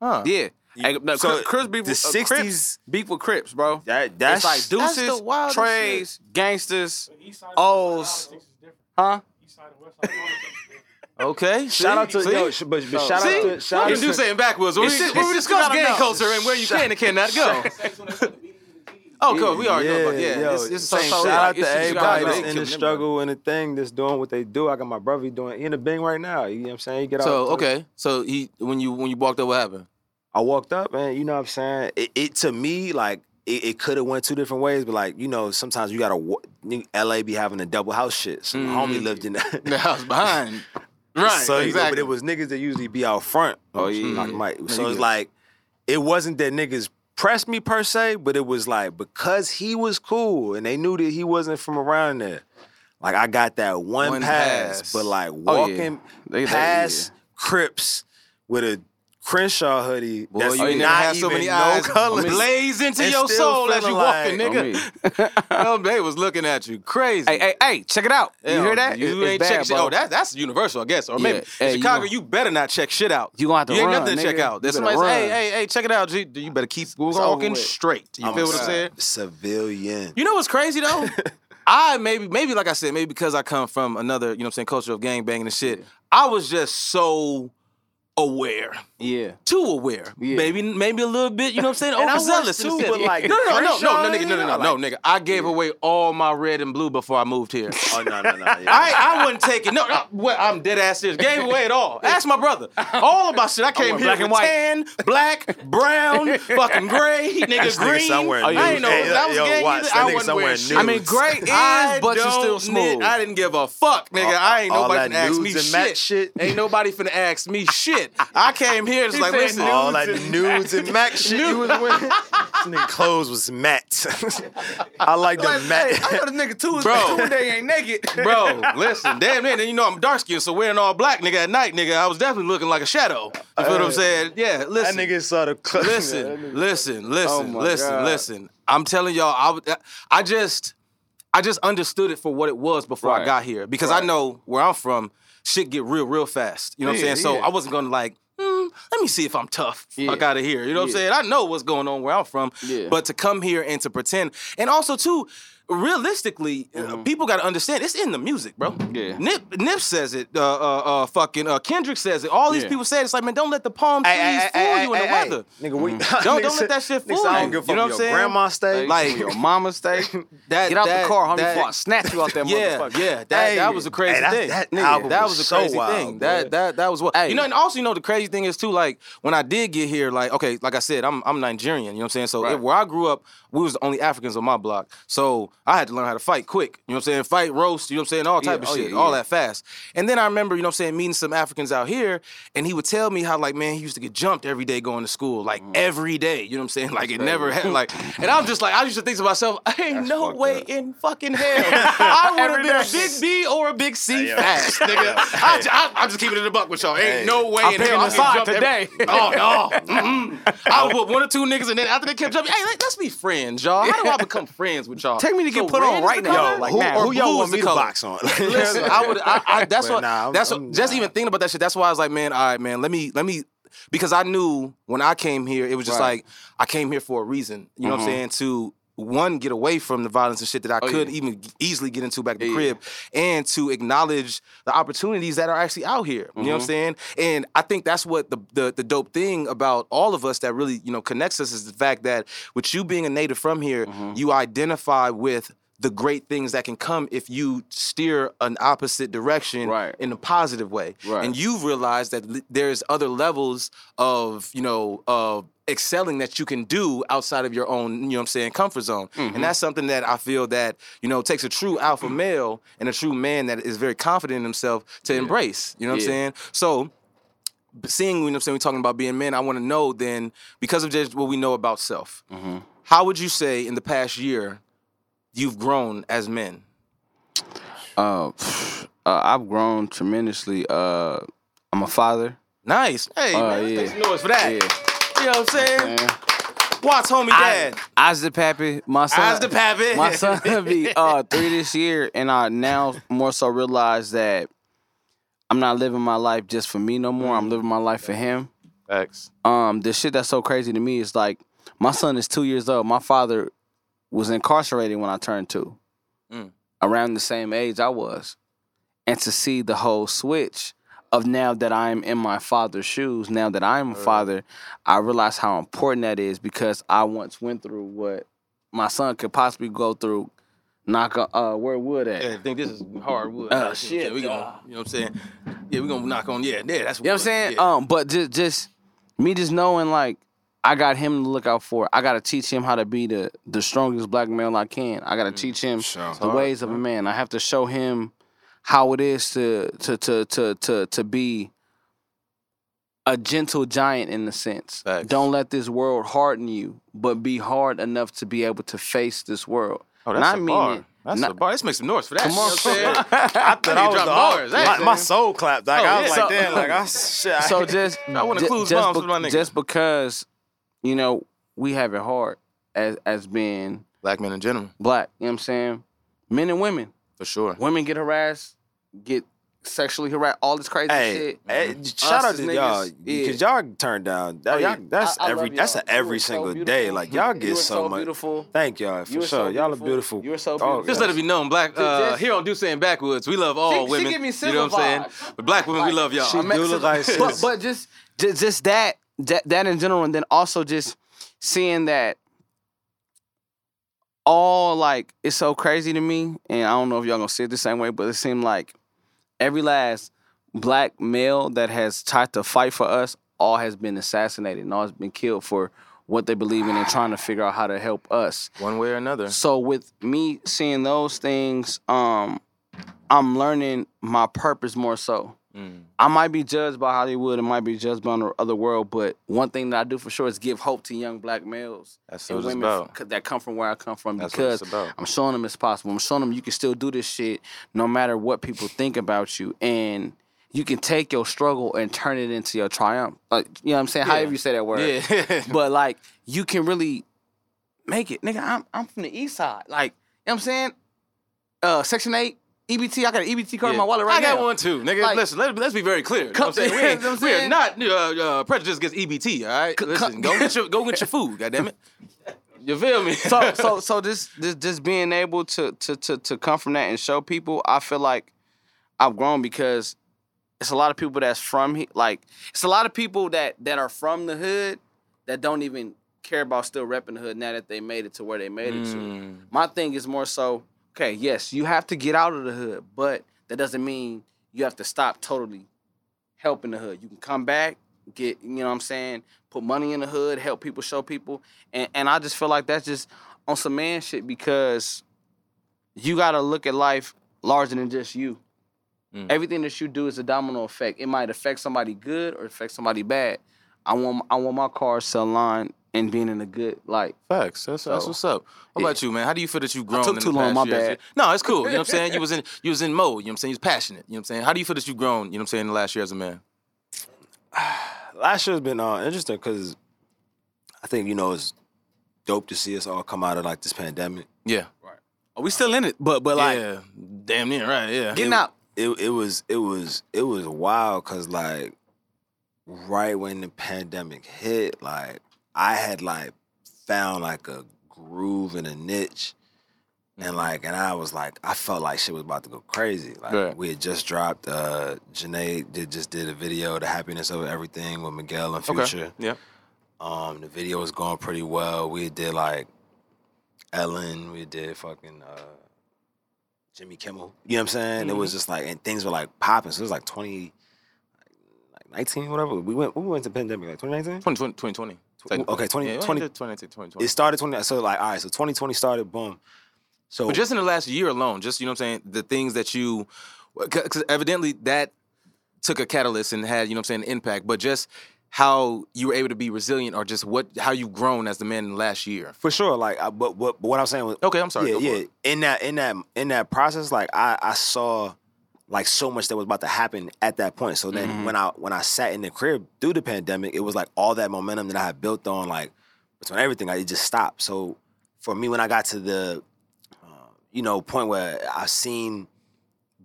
Huh. Yeah. Hey, no, So, Crips, Crips beef the with, uh, 60s Crips beef with Crips, bro. That that's it's like deuces, wildest trays, gangsters, O's. O's, huh? Okay. shout out to see? yo, sh- but, but shout See? out to shout you out do to saying backwards. When we, It's when we discuss you gang culture and where you can and cannot go. Oh, cool. We already know about yeah. yo, it's, it's the same. shout out to it's just- you everybody that's in the struggle and the thing that's doing what they do. I got my brother doing he in the Bing right now. You know what I'm saying? He get So out. okay. So he when you when you walked up, what happened? I walked up and you know what I'm saying. It, it to me like it, it could have went two different ways, but like you know sometimes you gotta LA be having a double house shit. So my homie Mhm. lived in that. The house behind. Right. So you know, exactly. but it was niggas that usually be out front. Oh, yeah, Like yeah. Mike. No, So it's like it wasn't that niggas pressed me per se, but it was like because he was cool and they knew that he wasn't from around there. Like I got that one, One pass, pass. but like Oh, yeah. walking They- they- past Crips with a Crenshaw hoodie Boy, that's you ain't never not had so even many no eyes colors. blaze into And your soul as you feeling walking, like- nigga. oh, they was looking at you crazy. Hey, hey, hey, check it out. You Hell, hear that? You It's ain't bad, check shit. Oh, that, that's universal, I guess. Or maybe Yeah. Hey, in you Chicago, gonna- you better not check shit out. You gonna have to You ain't run, nothing to check out. There's You somebody better say, hey, hey, hey, check it out, G. You better keep walking with. straight. You I'm feel what I'm saying? Civilian. You know what's crazy though? I maybe maybe like I said, maybe because I come from another, you know what I'm saying, culture of gang banging and shit. I was just so aware. Yeah. Too aware. Yeah. Maybe maybe a little bit, you know what I'm saying? I Overzealous too, but, like, No, no, no, no, no, nigga, no, no, no, no, nigga. I gave away all my red and blue before I moved here. Oh no, no, no. Yeah. I I wouldn't take it. No, no well, I'm dead ass serious. Gave away it all. Ask my brother. All of my shit. I came here black with and white. tan, black, brown, fucking gray, nigga green. somewhere I new. ain't know Hey, that was yo, gang watch, either. that I wasn't wearing. I mean, gray is, but you still smooth. I didn't give a fuck, nigga. Uh, I ain't nobody finna ask me shit. shit. Ain't nobody finna ask me shit. I came here just like, listen. All like the nudes and Mac shit you was wearing. This nigga clothes was matte. I like the matte. I know the nigga Tuesday, Bro. Tuesday ain't naked. Bro, listen, damn man, and you know I'm dark skinned, so wearing all black, nigga, at night, nigga, I was definitely looking like a shadow. You feel what I'm saying? Yeah, listen. That listen. nigga saw the cl- listen, listen, listen, Oh listen, God. listen. I'm telling y'all, I, would- I just, I just understood it for what it was before I got here because I know where I'm from, shit get real, real fast. You know what Yeah, I'm saying? So yeah. I wasn't gonna like, let me see if I'm tough. Yeah. Fuck out of here. You know what I'm saying? I know what's going on where I'm from. But to come here and to pretend, and also too, realistically, uh, people got to understand it's in the music, bro. Mm-hmm. Yeah. Nip Nip says it. Uh, uh, uh, fucking uh, Kendrick says it. All these Yeah. people say it. It's like, man, don't let the palm trees Hey, hey, fool hey, you in hey, the hey, weather. Nigga, we Don't- don't let that shit fool said, you. don't give a fuck You know what I'm saying? Grandma stay. Like- your mama stay. That, Get out that- the car, homie, that- before I snatch you out that Yeah, motherfucker. yeah, that, that was a crazy hey, that- thing. that Nigga, album that was was a so crazy wild, thing. bro. That that that was what Hey. you know. And also, you know, the crazy thing is too. Like when I did get here, like okay, like I said, I'm I'm Nigerian. You know what I'm saying? So where I grew up, we was the only Africans on my block. So I had to learn how to fight quick. You know what I'm saying? Fight, roast. You know what I'm saying? All type Yeah, of oh, shit, yeah, all yeah. that fast. And then I remember, you know what I'm saying, meeting some Africans out here, and he would tell me how like man, he used to get jumped every day going to school, like Mm-hmm. every day. You know what I'm saying? Like it never had like, and I'm just like, I used to think to myself, ain't no way up. in fucking hell I would have been a big B or a big C Hey, fast, nigga. I, I, I'm just keeping it in the buck with y'all. Ain't Hey. no way I'm in hell I side jump every- today. Oh no. Mm-mm. I would put one or two niggas, and then after they kept jumping, hey, let, us be friends, y'all. How do I become friends with y'all? Take me to get So put on right now, color? like who, now. who y'all want me to box on? Listen, I would. I, I, that's But what. nah, I'm- that's what. I'm- just nah. even thinking about that shit. That's why I was like, man, all right, man. Let me. Let me. Because I knew when I came here, it was just Right. like I came here for a reason. You know what I'm Mhm. saying? To one, get away from the violence and shit that I Oh, could yeah. even easily get into back at the Yeah. crib, and to acknowledge the opportunities that are actually out here. You know what I'm Mhm. saying? And I think that's what the, the the dope thing about all of us that really you know connects us is the fact that with you being a native from here, Mhm. you identify with the great things that can come if you steer an opposite direction Right. in a positive way. Right. And you've realized that there's other levels of, you know, of excelling that you can do outside of your own, you know what I'm saying, comfort zone. Mm-hmm. And that's something that I feel that, you know, takes a true alpha male and a true man that is very confident in himself to embrace. You know what Yeah. I'm saying? So seeing, you know what I'm saying, we're talking about being men, I want to know then, because of just what we know about self, Mhm. how would you say in the past year you've grown as men? Uh, uh, I've grown tremendously. Uh, I'm a father. Nice. Hey, Uh, man, yeah. make some noise for that. Yeah. You know what I'm saying? Man. Watch homie dad. Eyes the pappy. My son. Eyes the pappy. My son will be uh three this year, and I now more so realize that I'm not living my life just for me no more. Mm. I'm living my life for him. Facts. Um, the shit that's so crazy to me is like my son is two years old. My father was incarcerated when I turned two, Mm. around the same age I was, and to see the whole switch of now that I'm in my father's shoes, now that I'm a father, I realize how important that is because I once went through what my son could possibly go through. Knock on, uh, where wood at? Yeah, I think this is hard wood. Oh, Yeah, shit. we gonna, you know what I'm saying? Yeah, we gonna knock on. Yeah, yeah, that's You know what I'm saying? Yeah. Um, but just just me just knowing like I got him to look out for. I gotta teach him how to be the the strongest black male I can. I gotta mm, teach him Sure. the ways of a man. I have to show him how it is to to to to to to be a gentle giant in a sense. Facts. Don't let this world harden you, but be hard enough to be able to face this world. Oh, And that's I a mean bar. it. That's Not- a bar. Let's make some noise for that. Come you know on. what I'm saying? I thought I I was the bars. my, my soul clapped. Like Oh, I was yeah. like, So- damn, like I shit. I- So just I wanna ju- clues just, bombs with my nigga. just because you know we have it hard as as being Black men in general, black. You know what I'm saying? Men and women. for sure. Women get harassed, get sexually harassed, all this crazy Hey, shit. hey, Us shout out to niggas, y'all yeah. because y'all turn down. That, Oh, yeah. y'all, that's I- I every that's y'all. a every You are so single day. Like y'all get are so, so much. beautiful. Thank y'all for You sure. so y'all are beautiful. beautiful. You are so Oh, beautiful. Just let it be known, black uh, Just- here on Do Saying Backwoods, we love all She- she women. give me you know what I'm saying? But black women, we love y'all. she do look like but, but just, just just that, that that in general, and then also just seeing that all like it's so crazy to me, and I don't know if y'all gonna see it the same way, but it seemed like every last black male that has tried to fight for us all has been assassinated and all has been killed for what they believe in and trying to figure out how to help us. One way or another. So with me seeing those things, um, I'm learning my purpose more so. Mm. I might be judged by Hollywood, it might be judged by the other world, but one thing that I do for sure is give hope to young black males That's and women f- that come from where I come from That's because. I'm showing them it's possible. I'm showing them you can still do this shit no matter what people think about you, and you can take your struggle and turn it into your triumph. Like you know what I'm saying? Yeah. However you say that word, Yeah. but like you can really make it, nigga. I'm I'm from the east side, like you know what I'm saying. Uh, Section Eight, EBT, I got an EBT card in my wallet right now. I got now. one too, nigga. Like- Listen, let, let's be very clear. You know what I'm saying? We, ain't, You know what I'm we are saying? not uh, uh, prejudiced against EBT, all right? Listen, go get your go get your food, goddammit. You feel me? so so so this this just being able to to to to come from that and show people, I feel like I've grown because it's a lot of people that's from he like it's a lot of people that that are from the hood that don't even care about still repping the hood now that they made it to where they made it to. Mm. My thing is more so, okay, yes, you have to get out of the hood, but that doesn't mean you have to stop totally helping the hood. You can come back, get, you know what I'm saying, put money in the hood, help people, show people. And and I just feel like that's just on some man shit because you gotta look at life larger than just you. Mm. Everything that you do is a domino effect. It might affect somebody good or affect somebody bad. I want I want my car to align and being in a good light. Facts. That's, that's what's up. What about you, man? How do you feel that you've grown? took in too the long, my years? bad. No, it's cool. You know what I'm saying? You was in you was in mode. You know what I'm saying? You was passionate. You know what I'm saying? How do you feel that you've grown? You know what I'm saying? In the last year as a man. last year's been uh, interesting because I think you know it's dope to see us all come out of like this pandemic. Yeah. Right. Are we still in it? But but like yeah. Damn near right. Yeah. getting it, out. It it was it was it was wild because like right when the pandemic hit, like I had like found like a groove and a niche. And like, and I was like, I felt like shit was about to go crazy. Like, Right. we had just dropped. uh Jhené did just did a video, "The Happiness of Everything" with Miguel and Okay. Future. Yeah. Um, the video was going pretty well. We did like Ellen. We did fucking uh, Jimmy Kimmel. You know what I'm saying? It was just like, and things were like popping. So it was like 20, like 19, whatever. We went, we went to pandemic like 2019. 2020. 2020. technically. okay, 20 Yeah, 20 2019, 2020. It started 20. So like, all right, so 2020 started. Boom. So But just in the last year alone, just you know what I'm saying, the things that you, because evidently that took a catalyst and had you know what I'm saying impact. But just how you were able to be resilient, or just what how you've grown as the man in the last year. for sure, like, I, but, but but what I'm saying was, Okay, I'm sorry. yeah, yeah. In that in that in that process, like I I saw like so much that was about to happen at that point. So then Mm-hmm. when I when I sat in the crib through the pandemic, it was like all that momentum that I had built on like between everything, like, it just stopped. So for me, when I got to the uh, you know point where I've seen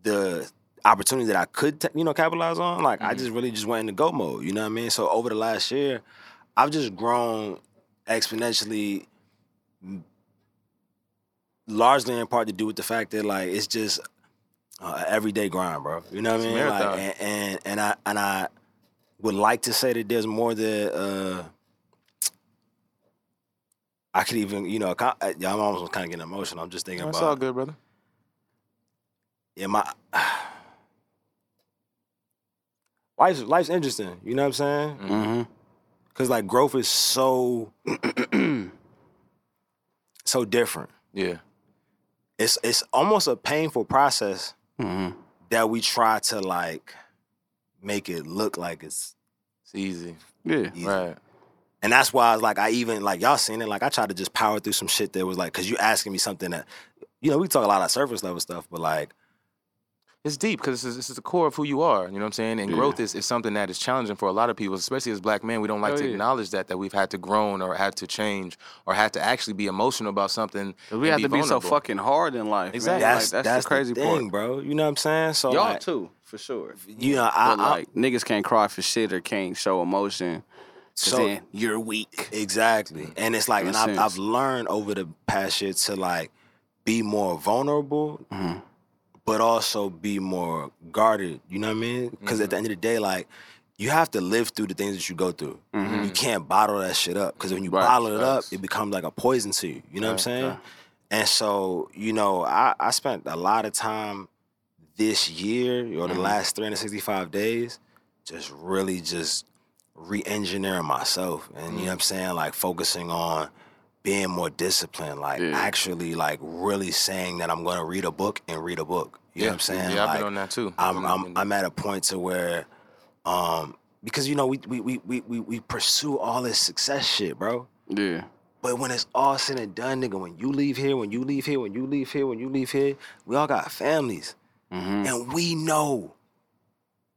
the opportunity that I could t- you know capitalize on, like Mm-hmm. I just really just went into go mode. You know what I mean? So over the last year, I've just grown exponentially largely in part to do with the fact that like it's just uh, everyday grind, bro. You know what I mean? Like, and, and and I and I would like to say that there's more that uh, I could even you know uh, I'm almost kind of getting emotional. I'm just thinking That's about all good, brother. yeah my. Life's, life's interesting, you know what I'm saying? Mm-hmm. Cause like growth is so so different. Yeah. It's it's almost a painful process Mm-hmm. that we try to like make it look like it's It's easy. Yeah. easy. Right. And that's why I was like, I even like y'all seen it. Like I tried to just power through some shit that was like, cause you asking me something that, you know, we talk a lot of surface level stuff, but like, It's deep because this is, this is the core of who you are. You know what I'm saying? And Yeah. growth is, is something that is challenging for a lot of people, especially as black men. We don't like Hell to yeah. acknowledge that that we've had to grown or had to change or had to actually be emotional about something. We have to be so fucking hard in life. man. Exactly. Like, that's that's, that's, the crazy thing, part. bro. You know what I'm saying? So Y'all like, too, for sure. you know, I, But I like niggas can't cry for shit or can't show emotion. So- then you're weak. Exactly. And it's like, and a I've. I've learned over the past year to like be more vulnerable, Mhm. But also be more guarded. You know what I mean? Because Mm-hmm. at the end of the day, like, you have to live through the things that you go through. You can't bottle that shit up. Because when you Mm-hmm. Right, bottle it up, it becomes like a poison to you. You know what I'm saying? And so, you know, I, I spent a lot of time this year or Mm-hmm. the last 365 days just really just re-engineering myself and you know what I'm saying like focusing on being more disciplined like Yeah. actually like really saying that I'm going to read a book and read a book you know what I'm saying Yeah, I've like been on that too. I'm I'm I'm at a point to where um because you know we we we we we, we pursue all this success shit bro Yeah. but when it's all said and done, nigga, when you leave here, when you leave here, when you leave here, when you leave here, we all got families. Mm-hmm. And we know,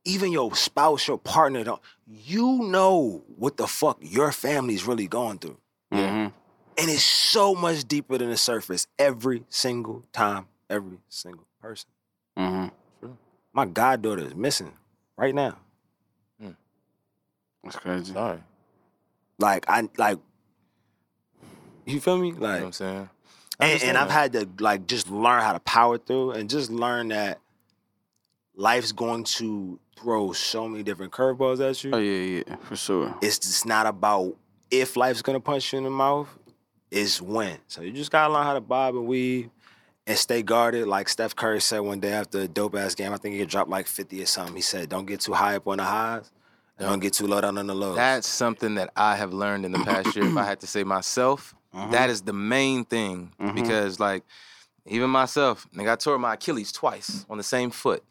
even your spouse, your partner, don't, you know what the fuck your family's really going through. Mm-hmm. And it's so much deeper than the surface every single time, every single person. Mm-hmm. My goddaughter is missing right now. That's crazy. Sorry. Like I like. You feel me? You know Like, what I'm saying? And, and I've had to like just learn how to power through and just learn that life's going to throw so many different curveballs at you. Oh yeah, yeah, for sure. It's just not about if life's gonna punch you in the mouth, it's when. So you just gotta learn how to bob and weave and stay guarded. Like Steph Curry said one day after a dope ass game, I think he dropped like 50 or something. He said, Don't get too high up on the highs, and don't get too low down on the lows. That's something that I have learned in the past year. If I had to say myself, Mm-hmm. that is the main thing because, like, even myself, nigga, I tore my Achilles twice on the same foot.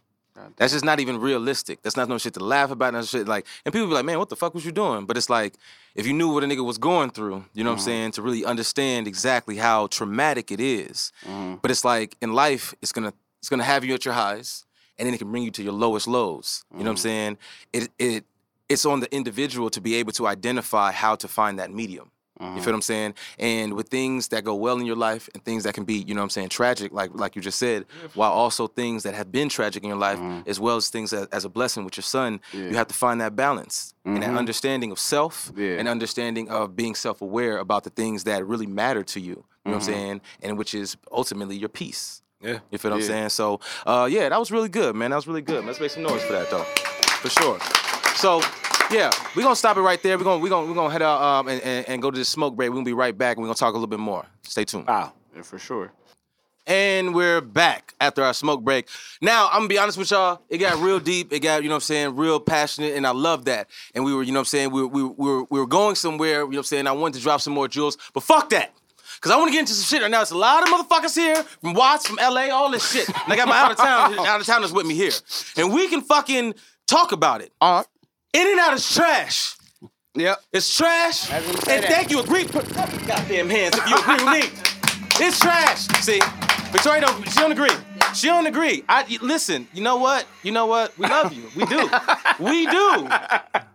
That's just not even realistic. That's not no shit to laugh about. No shit like, and people be like, "Man, what the fuck was you doing?" But it's like, if you knew what a nigga was going through, you know what I'm mm-hmm. saying, to really understand exactly how traumatic it is. Mm-hmm. But it's like in life, it's gonna it's gonna have you at your highs, and then it can bring you to your lowest lows. You know what I'm mm-hmm. saying? It it it's on the individual to be able to identify how to find that medium. You uh-huh. feel what I'm saying? And with things that go well in your life and things that can be, you know what I'm saying, tragic, like like you just said, while also things that have been tragic in your life, uh-huh. as well as things as, as a blessing with your son, you have to find that balance and that mm-hmm. understanding of self Yeah. and understanding of being self-aware about the things that really matter to you. You know what I'm mm-hmm. saying? And which is ultimately your peace. yeah. You feel what I'm saying? So, uh, yeah, that was really good, man. That was really good. Let's make some noise for that, though, for sure. So, yeah, we're gonna stop it right there. We're gonna we're gonna we're gonna head out um, and, and, and go to the smoke break. We're gonna be right back. and We're gonna talk a little bit more. Stay tuned. Wow. Yeah, for sure. And we're back after our smoke break. Now, I'm gonna be honest with y'all, it got real deep. It got, you know what I'm saying, real passionate, and I love that. And we were, you know what I'm saying, we, we, we, were, we were going somewhere, you know what I'm saying, I wanted to drop some more jewels, but fuck that. Cause I want to get into some shit right now. It's a lot of motherfuckers here from Watts, from LA, all this shit. And I got my out of town, out of towners with me here. And we can fucking talk about it. All right. In and out is trash. Yep. It's trash. And that. thank you. Agree. Put up your goddamn hands if you agree with me. It's trash. See, Victoria don't. She don't agree. She don't agree. I listen. You know what? You know what? We love you. We do. we do.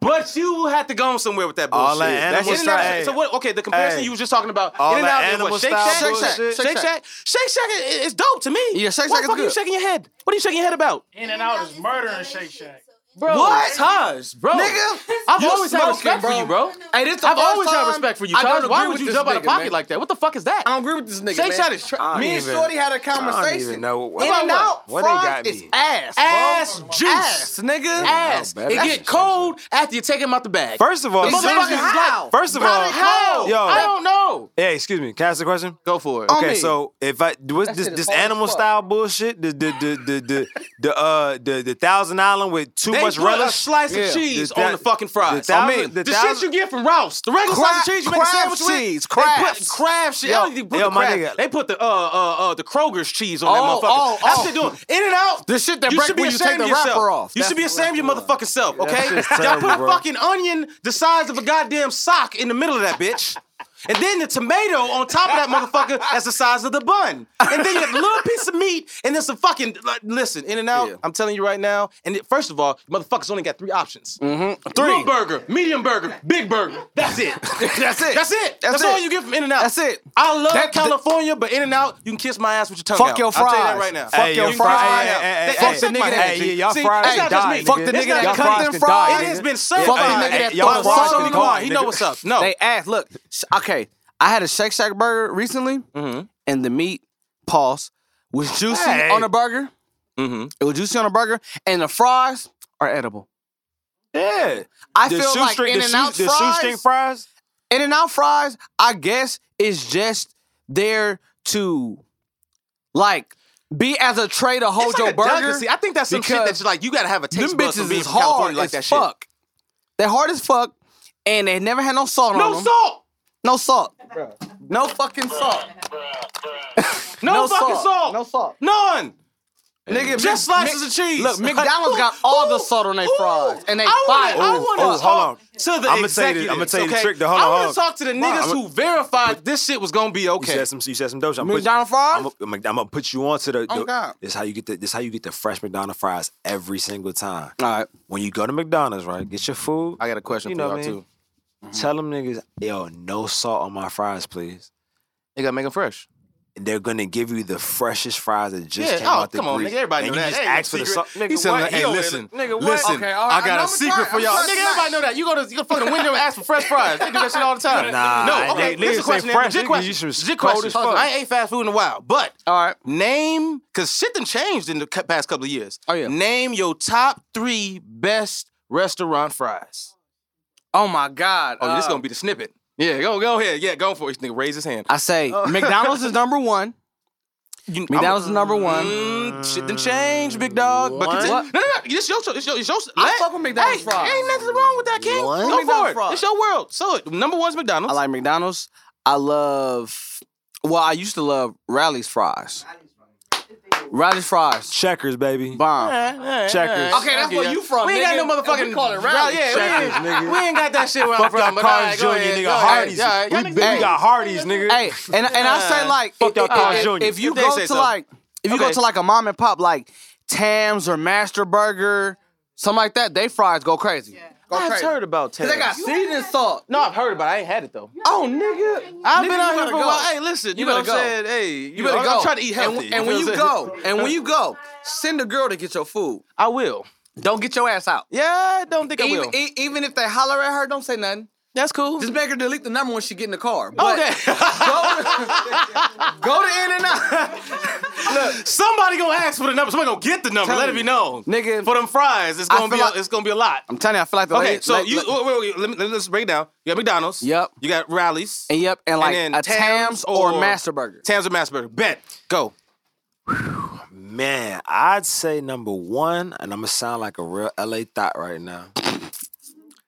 But you had to go somewhere with that bullshit. All that animal in and out- style- So what? Okay, the comparison Hey. you was just talking about. All in and that out. is animal what, Shake style Shack. bullshit. Shake Shake Shack. Shack. Shake Shack is is dope to me. Yeah, Shake Why Shack the fuck is are you shaking your head? What are you shaking your head about? In and out is murder in Shake Shack. Bro, what? Taj, bro. Nigga, I've you always had smoking, respect for you, bro. Hey, this the I've first always had respect for you, I Taj. don't Why agree would with you this jump out of nigga, pocket man. like that? What the fuck is that? I don't agree with this nigga. Shake man. Shack is trash. I Me don't and even- Shorty had a I don't conversation. even know what, In and out, what they got fries is me. ass, bro. Ass juice. ass, nigga. Ass. bad. It That's get just cold after you take him out the bag. First of all, The Exactly motherfuckers is how? like, first of all, how? yo, I don't know. hey, excuse me. Can I ask a question? Go for it. Okay, me. so if I what's That this shit is this hard as animal fuck. style bullshit, the the the the the, the uh the the Thousand Island with too They much put a slice Yeah. of cheese The on the fucking fries. the I mean, the the, thousand- shit you get from Rouse, the regular Crab- slice of cheese you make a crab sandwich cheese, with. They crabs. put crab shit. Yo, I don't put yo, the my crab. nigga. They put the uh uh uh the Kroger's cheese on that Oh, motherfucker. oh, That's oh. what they doing. In and out. The shit that you should be when you ashamed take the of yourself. wrapper off. You should be That's ashamed of your motherfucking self, okay? shit's Y'all put a fucking onion the size of a goddamn sock in the middle of that bitch. And then the tomato on top of that motherfucker that's the size of the bun. And then a little piece of meat and then some fucking like, listen, in and out. Yeah. I'm telling you right now. And it, first of all, motherfuckers only got three options. Mm-hmm. three Little burger, medium burger, big burger. That's it. That's it. That's it. That's, That's all you get from In and Out. That's it. I love That- California, but In and Out, you can kiss my ass with your tongue Fuck out. your I'll tell you that fries. right now. Fuck Hey, your yo, You fries. fries. Hey, hey, hey, They- hey, fuck the nigga that- yeah, y'all See, fries it's not just me. Fuck the nigga. that cut them fries. It has been certified. Fuck the nigga that y'all fuck fries sauce can on die, the He know what's up. No. They asked, look, sh- okay, I had a Shake Shack burger recently, Mhm. and the meat, pause, was juicy Hey. on the burger. mm-hmm. It was juicy on the burger, and the fries are edible. Yeah. I The feel like In the, and Out the shoestring fries, fries. In and Out fries, I guess, is just there to, like, be as a tray to hold It's your like a burger. I think that's some shit that's like you gotta have a Them taste bud from bitches is from California hard like as that shit. fuck. They're hard as fuck, and they never had no salt on them. No salt. No salt. No fucking salt. No, fucking salt. No salt. None. Nigga, Just Mc- slices Mc- of cheese. Look, McDonald's got all the salt on their fries, and they I fire. wanna, I wanna hold talk on. to the I'ma tell you the- I'ma tell you the trick, though. Hold I want to talk to the niggas I'ma- who verified this shit was gonna be okay. You okay. said some. You said some dope. I'm put- McDonald's fries? I'm, gonna- I'm gonna put you onto the. Oh, the God. this how you get the. This how you get the fresh McDonald's fries every single time. All right. When you go to McDonald's, right? Get your food. I got a question You for y'all what I too. Tell them niggas, yo, no salt on my fries, please. They gotta make them fresh. And they're gonna give you the freshest fries that just Yeah, came oh, out the come on, nigga. Everybody and know you that. just no ask for the sauce. Nigga, He said, what? "Hey, He listen, nigga, what? listen. Okay, all right, I got I'm a secret for y'all. Nigga, everybody know that. You go to you go to fucking window and ask for fresh fries. They do that shit all the time. Nah, no. I- Okay, this is a question. fresh, Legit nigga, question. Legit question. I ain't ate fast food in a while, but All right. name because shit done changed in the past couple of years. Oh, yeah. Name your top three best restaurant fries. Oh my God. Oh, this uh, gonna be the snippet. Yeah, go go ahead. Yeah, go for it. Nigga, raise his hand. I say McDonald's is number one. You- McDonald's is number one. Mm, shit done changed, big dog. But continue. What? No, no, no. It's your show. It's your. It's your. I let- fuck with McDonald's hey, fries. Ain't nothing wrong with that, King. One? Go for it. fries. It's your world. So it- number one's McDonald's. I like McDonald's. I love. Well, I used to love Rally's fries. Rally's fries. Checkers, baby. Bomb. Checkers. Okay, that's where you from, We ain't got no motherfucking And we call it Rally. Rally's. Yeah, Checkers, we, ain't, nigga. we ain't got that shit where I'm Fuck from. y'all but Carl's alright, go Jr., ahead, nigga. go ahead. Hardee's. Yeah, y'all We, niggas- we hey, got Hardee's, nigga. Hey, and and I say like, Fuck y'all if, Carl's if- Jr. if you If they go say to so. like, if you go Okay. to like a mom and pop like Tams or Master Burger, something like that, they fries go crazy. Go I've crazy. heard about 'Cause Taz. they got seasoning salt. No, I've heard about it. I ain't had it though. Oh, nigga. I've Nigga, been out here for a while. Hey, listen, you, You know what better I'm saying? Hey, You better know, go. I'm trying to eat healthy. And, and when you what go, and when you go, send a girl to get your food. I will. Don't get your ass out. Yeah, I don't think I Even, will. e- even if they holler at her, don't say nothing. That's cool. Just make her delete the number when she get in the car. But Okay. go to In and Out. Look, Somebody gonna ask for the number. Somebody gonna get the number. Tell Let it be known. Nigga. For them fries, it's I gonna feel be a, it's gonna be a lot. I'm telling you, I feel like the Okay, lady- so like- you like- wait, wait, wait, let me, let me- let's break it down. You got McDonald's. Yep. You got Rallies. and yep, and like then a Tams Tams or, or- Master Burger. Tams or Mass Burger. Bet. Go. Man, I'd say number one, and I'm gonna sound like a real LA thought right now.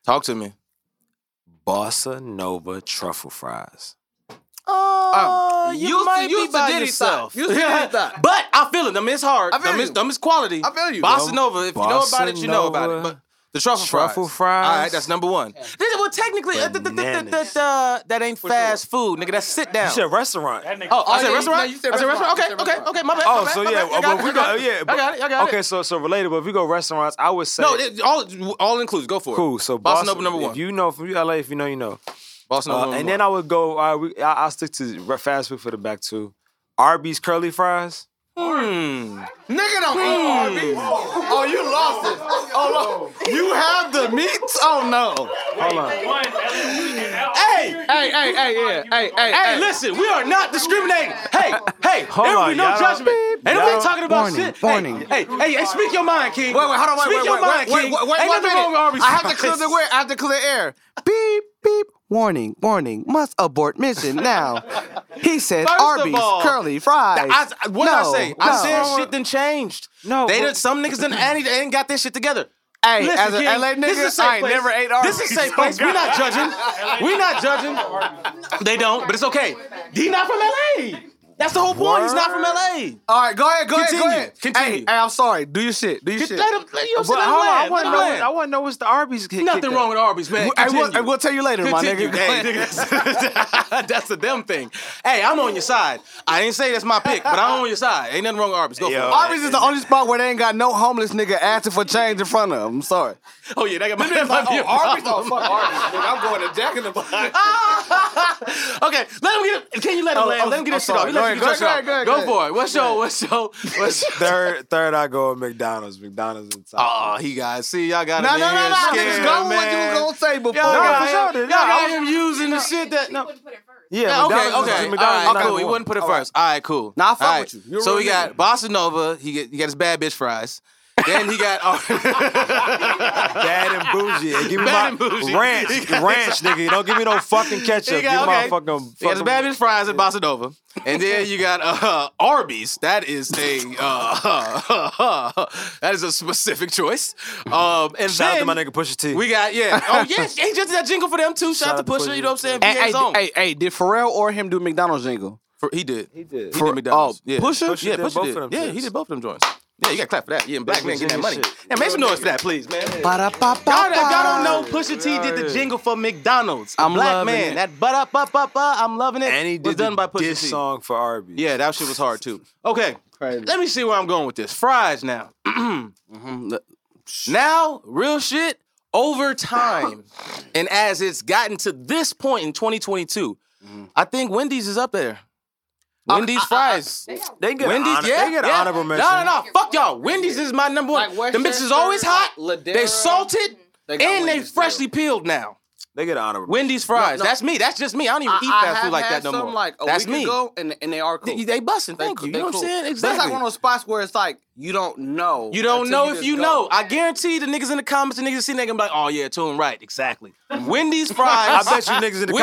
Talk to me. Bossa Nova truffle fries. Oh, you- might you be by Diddy yourself. thought. You Diddy but I feel it. Them is hard. I feel them, is, them is quality. I feel you. Bossa Nova. If you know about it, you know about it. But the truffle, Truffle fries. fries. All right, that's number one. This- well, technically, uh, th- th- th- th- th- that ain't fast food, nigga. That's sit down. You said restaurant. That. Oh, I said yeah, restaurant. no, you said I said restaurant. restaurant. Okay, okay, okay. My bad. Oh, my bad, so my yeah, bad. But it, we I got go, it. yeah. I got it. I got it. Okay, so so related, but if we go restaurants, I would say No, it, all all includes. Go for it. cool. So Bossa Bossa Nova number one. If you know from you LA, if you know, you know. Bossa Nova Uh, number and then I would go. Uh, we, I, I'll stick to fast food for the back two. Arby's curly fries. Hmm. Nigga don't eat Arby's. Oh, you lost it. Oh, no. You have the meats? Oh, no. Hold on. Hey, Hey, hey, hey, yeah. Hey, hey, hey, listen, we are not discriminating. Hey, hey, Hold there will on, be no y'all don't- judgment. Ain't y'all nobody don't- talking about Warning, shit. warning. Hey, hey, hey, speak your mind, King. Wait, wait, hold on, wait, Speak wait, your wait, mind, wait, King. wait, wait, Ain't one nothing wrong with minute. Arby's I have to clear fries. the air. I have to clear the air. Beep, beep. Warning, warning. Must abort mission now. He said First of Arby's all, curly fries. I, what did I No, say? I said shit done changed. No, they but- done, some niggas done ain't, they ain't got this shit together. Hey, Listen, as an King, LA this is a nigga, I ain't place. never ate Arby's. This is a safe oh, place. We're not judging. We're not judging. They don't, but it's okay. D not from LA. That's the whole point. He's not from LA. All right, go ahead, go Continue, ahead, go ahead. continue. Hey, hey, I'm sorry. Do your shit. Do your Let shit. him, let, know, But him hold on, I want to know. I want to know what's the Arby's. kick- Nothing kick wrong with Arby's, man. Hey, we'll, Continue. we'll tell you later, my nigga. Hey, that's a them thing. Hey, I'm on your side. I ain't say that's my pick, but I'm on your side. Ain't nothing wrong with Arby's. Go Yo. for it. Arby's is the only spot where they ain't got no homeless nigga asking for change in front of them. I'm sorry. Oh yeah, that got my, that might be a oh, Arby's? problem. fuck Arby's. Nigga, I'm going to Jack in the Box. okay, let him get. Can you let him Oh, land? oh, let him get his oh, shit off. Sorry. Go you ahead, get your shit go ahead, go ahead, Go go for it. What's your? What's your? What's Third, third, I go with McDonald's. McDonald's in top. Oh, he got. See, y'all got No, him no, in no, here no. scared, Niggas go with what you man. going to say before. Y'all No, got for him, sure. y'all Yeah, got I- him using the shit that. No. Yeah, Yeah, okay, McDonald's is- okay. All McDonald's right, is cool. He wouldn't put it first. All right, cool. Nah, I fuck with you. So we got nigga. Bossa Nova. He get, he got his bad bitch fries. Then he got. Bad and bougie. And give me Bad my and bougie. ranch, ranch, nigga. Don't give me no fucking ketchup. He give got- me okay. my fucking. He got his fucking- bad bitch fries at Bossa Nova. And then you got uh, Arby's. That is a uh, that is a specific choice. Um, and Shout out to my nigga Pusha T. we got yeah. Oh yeah, he just did that jingle for them too. Shout, Shout out out to to Pusha. Pusha. You know what I'm saying? Hey, VA's hey, hey, hey, did Pharrell or him do McDonald's jingle? For- he did. he did. He For- did McDonald's. oh, yeah. Pusha? Pusha Yeah, Pusha both did. of them Yeah, he did both of them joints. Yeah, you got to clap for that. Yeah, and black man getting that money. Virginia shit. Yeah, make some noise for that, please, man. Y'all, Ba-da-ba-ba-ba. y'all don't know Pusha T did the jingle for McDonald's. I'm black man. it. That but up up up up. I'm loving it. And he was did done the by Pusha diss T. song for Arby's. Yeah, that shit was hard too. Okay, Crazy. let me see where I'm going with this. Fries now. Now, real shit, over time, and as it's gotten to this point in 2022, mm-hmm. I think Wendy's is up there. Wendy's fries. They get Wendy's, honor, yeah, they get yeah. honorable mention. No, no, no. Fuck y'all. Wendy's is my number one. Like the bitches is always hot. like they Ladera. salted They got and they Wendy's freshly still. peeled now. They get honorable. Wendy's fries. no. That's me. That's just me. I don't even I, eat fast food like that no some more. like a That's week me. ago, and and they are cool. They, they busting. Thank cool- you. You know what I'm cool. saying? But Exactly. it's like one of those spots where it's like you don't know. You don't know if you go. know. I guarantee the niggas in the comments, the niggas see nigga like, oh yeah, to tune right, exactly. Wendy's fries. I bet you niggas in the Wendy's-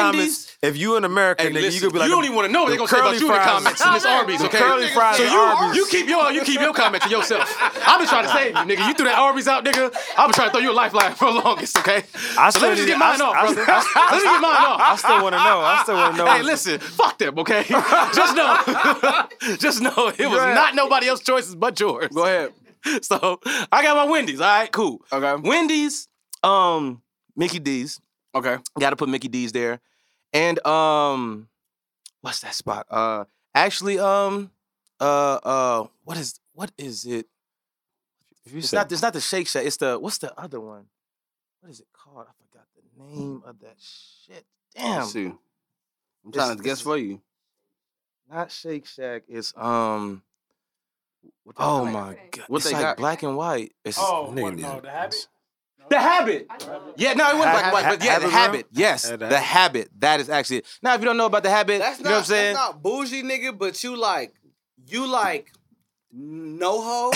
comments, if you an American, Hey, nigga, listen, you could be like, you don't even want to know what they're gonna say about curly you in the comments in this Arby's, okay? curly fries So you, you keep your you keep your comment to yourself. I've been trying to save you, nigga. You threw that Arby's out, nigga. I've been trying to throw you a lifeline for the longest, okay? I So let me just get mine I- off, I- brother. Let me get mine off. I still want to know. I still want to know. Hey, listen, fuck them, okay? Just know, just know it was not nobody else's choices but yours. Go ahead. So I got my Wendy's. All right, cool. Okay. Wendy's, um, Mickey D's. Okay. Got to put Mickey D's there, and um, what's that spot? Uh, actually, um, uh, uh, what is what is it? It's not. It's not the Shake Shack. It's the what's the other one? What is it called? I forgot the name of that shit. Damn, Let's see. I'm trying to guess for you. not Shake Shack. It's um. What they Oh got? my god! What it's they like got? black and white. It's Oh, Nigga what, no, the habit? The habit. Yeah, no, it wasn't black and white, but yeah, the Habit habit. Yes, the the habit. That is actually it. Now, if you don't know about the habit, That's you not, know what I'm saying? That's not bougie, nigga. But you like, you like, no ho.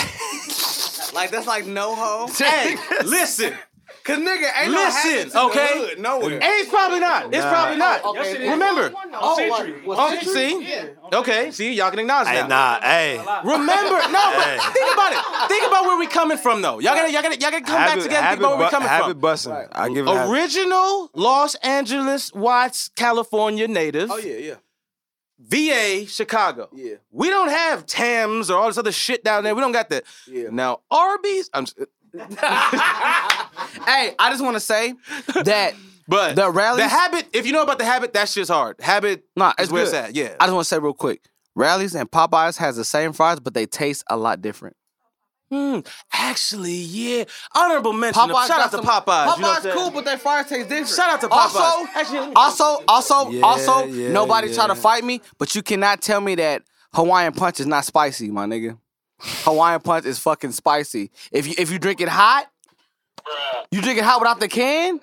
like that's like no ho. hey, listen. Cause nigga ain't Listen, no habits in okay? the hood nowhere. Hey, it's probably not. It's Nah. probably not. Okay, Yes, it then. is. Remember. Oh, Century. what- what Oh, see? Yeah, Okay, see, y'all can acknowledge Hey, now. nah, hey. Remember, no, but think about it. Think about where we coming from, though. Y'all gotta, y'all gotta, y'all gotta come back together. and Think about where we coming habit from. busting. Right. I give it. habit. Original Los Angeles, Watts, California native. Oh yeah, yeah, VA, Chicago. yeah, We don't have Tams or all this other shit down there. We don't got that. yeah. Now Arby's, I'm, s- hey, I just want to say that but The rallies- the habit. If you know about the habit, that shit's hard. Habit, nah, is it's where good. it's at. Yeah. I just want to say real quick, Rallies and Popeyes has the same fries, but they taste a lot different. Hmm. Actually, yeah. Honorable mention. Popeyes Shout out to some- Popeyes. Popeyes you know what I'm cool, but their fries taste different. Shout out to Popeyes. Also, Actually, also, also, Yeah, also, yeah, nobody try to fight me, but you cannot tell me that Hawaiian punch is not spicy, my nigga. Hawaiian punch is fucking spicy. If you if you drink it hot, you drink it hot without the can.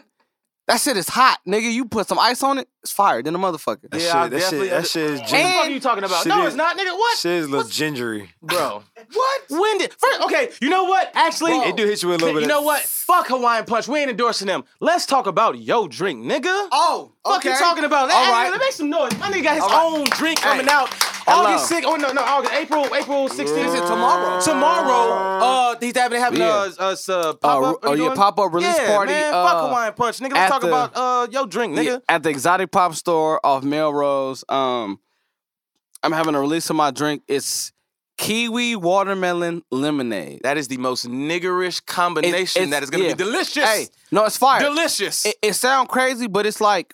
That shit is hot, nigga. You put some ice on it, it's fire. Then a motherfucker. That Yeah, shit, that definitely shit, that shit is What the ginger. fuck are you talking about? No, is- it's not, nigga. What? Shit is a little gingery. Bro. What? When did first okay, you know what? Actually, It do hit you with a little bit You know what? Fuck Hawaiian Punch. We ain't endorsing them. Let's talk about yo drink, nigga. Oh, Fuck you talking about? All hey, right. Let make some noise. My nigga got his All right. own drink coming Hey. out. Hello. August 6th. Oh no, no, August, April, April 16th. Is it tomorrow? Tomorrow. Uh he's having having Yeah. uh, us uh pop up. oh, yeah, pop-up release yeah, party, Man, uh, fuck Hawaiian Punch. Nigga, let's talk the- about uh yo drink, nigga. At the exotic pop store off Melrose. Um, I'm having a release of my drink. It's kiwi watermelon lemonade. That is the most niggerish combination it's- that is gonna yeah. be delicious. Hey, no, it's fire. delicious. it, it sounds crazy, but it's like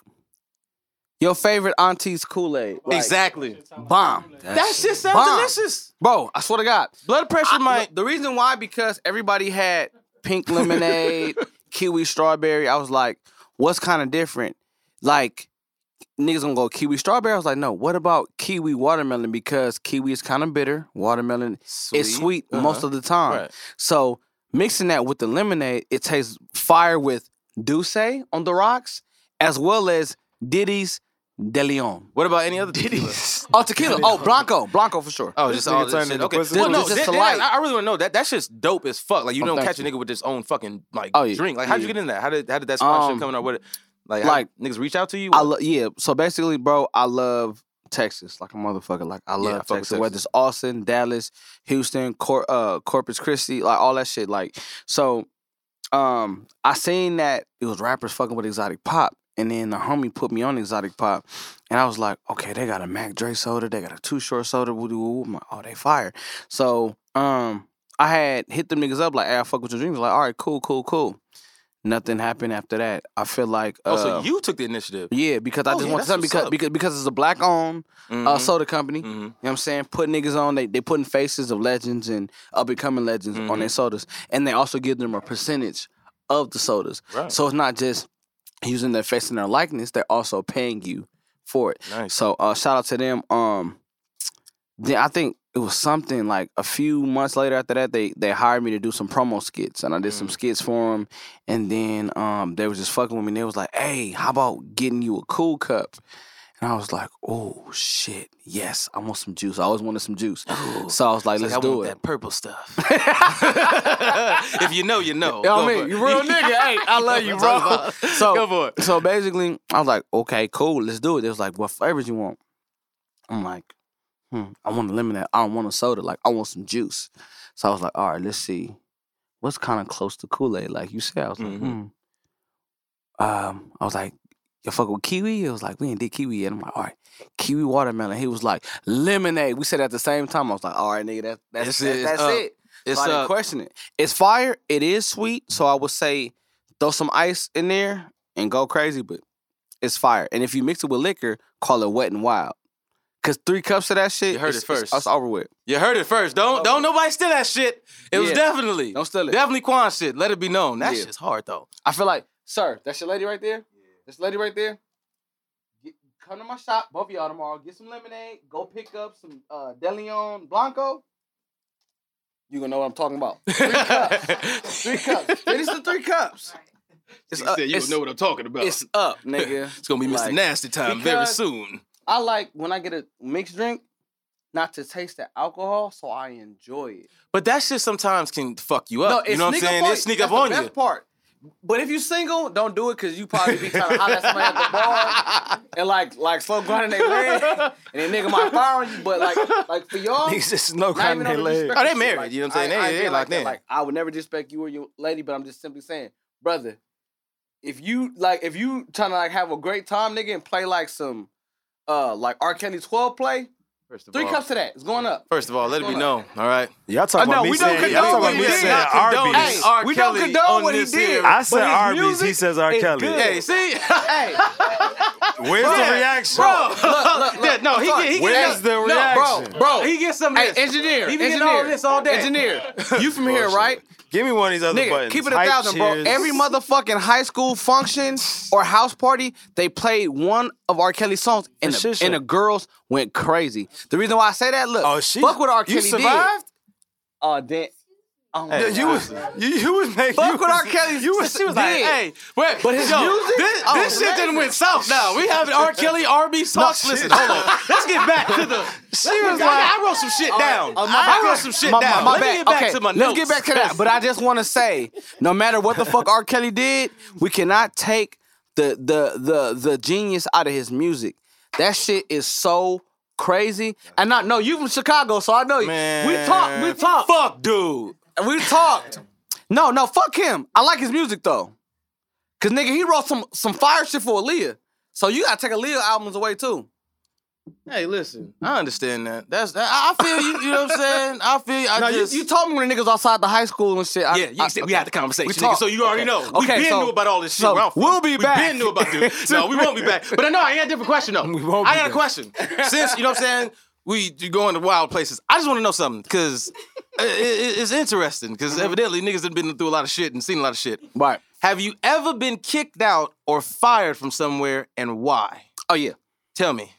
your favorite auntie's Kool Aid. exactly. Bomb. That shit sounds bomb. delicious. Bro, I swear to God. Blood pressure I- might. the reason why because everybody had pink lemonade, kiwi strawberry. I was like, what's kind of different? Like niggas gonna go kiwi strawberry. I was like, no. What about kiwi watermelon? Because kiwi is kind of bitter. Watermelon is sweet most Uh-huh. of the time. Right. So mixing that with the lemonade, it tastes fire with D'USSÉ on the rocks, as well as Diddy's De Leon. What about any other tequila? Oh, tequila. Oh, Blanco. Blanco for sure. Oh, This just nigga all this turned shit. into Okay. pussy. Well, no, Just that- that- I I really want to know that. That shit's dope as fuck. Like you Oh, don't thank catch a nigga with his own fucking like Oh, yeah. drink. Like how'd you get in that? How did how did that sponsorship Um, coming up with it? Like, like- how, niggas reach out to you? I lo- yeah. So basically, bro, I love Texas like a motherfucker. Like I I love fuck with Texas, whether Texas. it's Austin, Dallas, Houston, Cor- uh, Corpus Christi, like all that shit. Like so, um, I seen that it was rappers fucking with exotic pop, and then the homie put me on exotic pop, and I was like, okay, they got a Mac Dre soda, they got a Too Short soda, woo woo woo. I'm like, oh, they fire. So, um, I had hit them niggas up like, hey, I fuck with your dreams. Like, all right, cool, cool, cool. Nothing happened after that. I feel like oh, so uh, you took the initiative. yeah, because I Oh, just yeah, want something because, because because it's a black owned uh, Mhm. soda company. Mhm. You know what I'm saying? Put niggas on, they they putting faces of legends and up and coming legends on Mhm. their sodas. And they also give them a percentage of the sodas. Right. So it's not just using their face and their likeness, they're also paying you for it. Nice. So uh shout out to them. Um then I think it was something like a few months later after that they they hired me to do some promo skits and I did some skits for them and then um they was just fucking with me and they was like hey how about getting you a cool cup and I was like oh shit yes I want some juice I always wanted some juice so I was like let's I do want it that purple stuff. if you know, you know. You know I mean? You real nigga. Hey, I love you, bro. So, Go for it. so basically, I was like, okay, cool, let's do it. They was like, what flavors you want? I'm like, hmm, I want a lemonade. I don't want a soda. Like, I want some juice. So I was like, all right, let's see. What's kind of close to Kool-Aid? Like you said, I was like, Mhm. hmm. Um, I was like, you fuck with kiwi? It was like, we ain't did kiwi yet. I'm like, all right, kiwi watermelon. He was like, lemonade. We said at the same time. I was like, all right, nigga, that, that's It's- that- it's that's up. it. It's so I didn't question it. It's fire. It is sweet. So I would say throw some ice in there and go crazy, but it's fire. And if you mix it with liquor, call it wet and wild. Cause three cups of that shit, You heard it first. It's, it's over with. You heard it first. Don't don't nobody steal that shit. It was definitely Don't steal it. definitely Quan shit. Let it be known. That Yeah. shit's hard though. I feel like, sir, that's your lady right there. This lady right there. Get, come to my shop, both of y'all tomorrow. Get some lemonade. Go pick up some uh, De Leon Blanco. You gonna know what I'm talking about. Three cups. Three cups. Finish the three cups. It's up. it's, what I'm talking about. it's up, nigga. It's gonna be Mr. Like, Nasty time very soon. I like when I get a mixed drink, not to taste the alcohol, so I enjoy it. But that shit sometimes can fuck you up. No, you know what I'm sneak up saying? on It you. sneak That's up on the you. best part. But if you single, don't do it because you probably be trying to holler at somebody at the bar and like like slow grinding their leg, and then nigga might fire on you. But like like for y'all, he's just no not kind even of on the leg. disrespect Oh, they married, like, you know what I'm saying? I- I They- they feel locked that. Like I would never disrespect you or your lady, but I'm just simply saying, brother, if you like if you trying to like have a great time, nigga, and play like some uh like R. Kelly 12 play, First of three all, cups of that. It's going up. First of all, let it be Going known. All right. Y'all talking Uh, no, about me we don't saying, y'all condone talking what about he me did. saying Not Arby's. Hey, R. we don't condone on what he did. I said but his Arby's. He says R. Kelly. good. Hey, see, Hey, Where's the reaction? bro. look, look, Yeah, no, I'm he sorry. get, he Where's get, the no, reaction? bro, bro. he gets some of Hey, engineer, He be engineer, getting all this all day. Engineer, you from here, right? Give me one of these other Nigga, buttons. keep it a Hype thousand, bro. Every motherfucking high school function or house party, they played one of R. Kelly's songs, and the, and the girls went crazy. The reason why I say that, look, Oh, she. fuck what R. Kelly You survived? did. Oh, damn. Oh, Yeah, you was you, you was making. Fuck you was, R. Kelly You was. She was like, hey, wait, But his yo, music? this, Oh, this shit didn't went south now. We have R. Kelly, R.B. talks. shit. Listen, hold on. Let's get back to the. She was like, I wrote some shit down. Oh, I wrote some shit down. Let me get back to my notes. let's get back to that. But I just want to say, no matter what the fuck R. Kelly did, we cannot take the the the the genius out of his music. That shit is so crazy. And not no, you from Chicago, so I know you. Man, we talk, We talk. Fuck, dude. We talked. No, no, fuck him. I like his music though. Cause nigga, he wrote some some fire shit for Aaliyah. So you gotta take Aaliyah albums away too. Hey, listen, I understand that. That's that, I feel you. You know what I'm saying? I feel you. I No, you, just, you told me when the niggas outside the high school and shit. I, Yeah, you I- said we had the conversation, nigga, so you already Okay. know. We Okay, been so- knew about all this shit. so we'll be back. we been knew about this. No, we won't be back. But uh, I know I got a different question though. We won't I got a question. Since you know what I'm saying, we you go into wild places. I just want to know something because it, it- it's interesting because evidently niggas have been through a lot of shit and seen a lot of shit. Right. Have you ever been kicked out or fired from somewhere and why? Oh yeah. Tell me.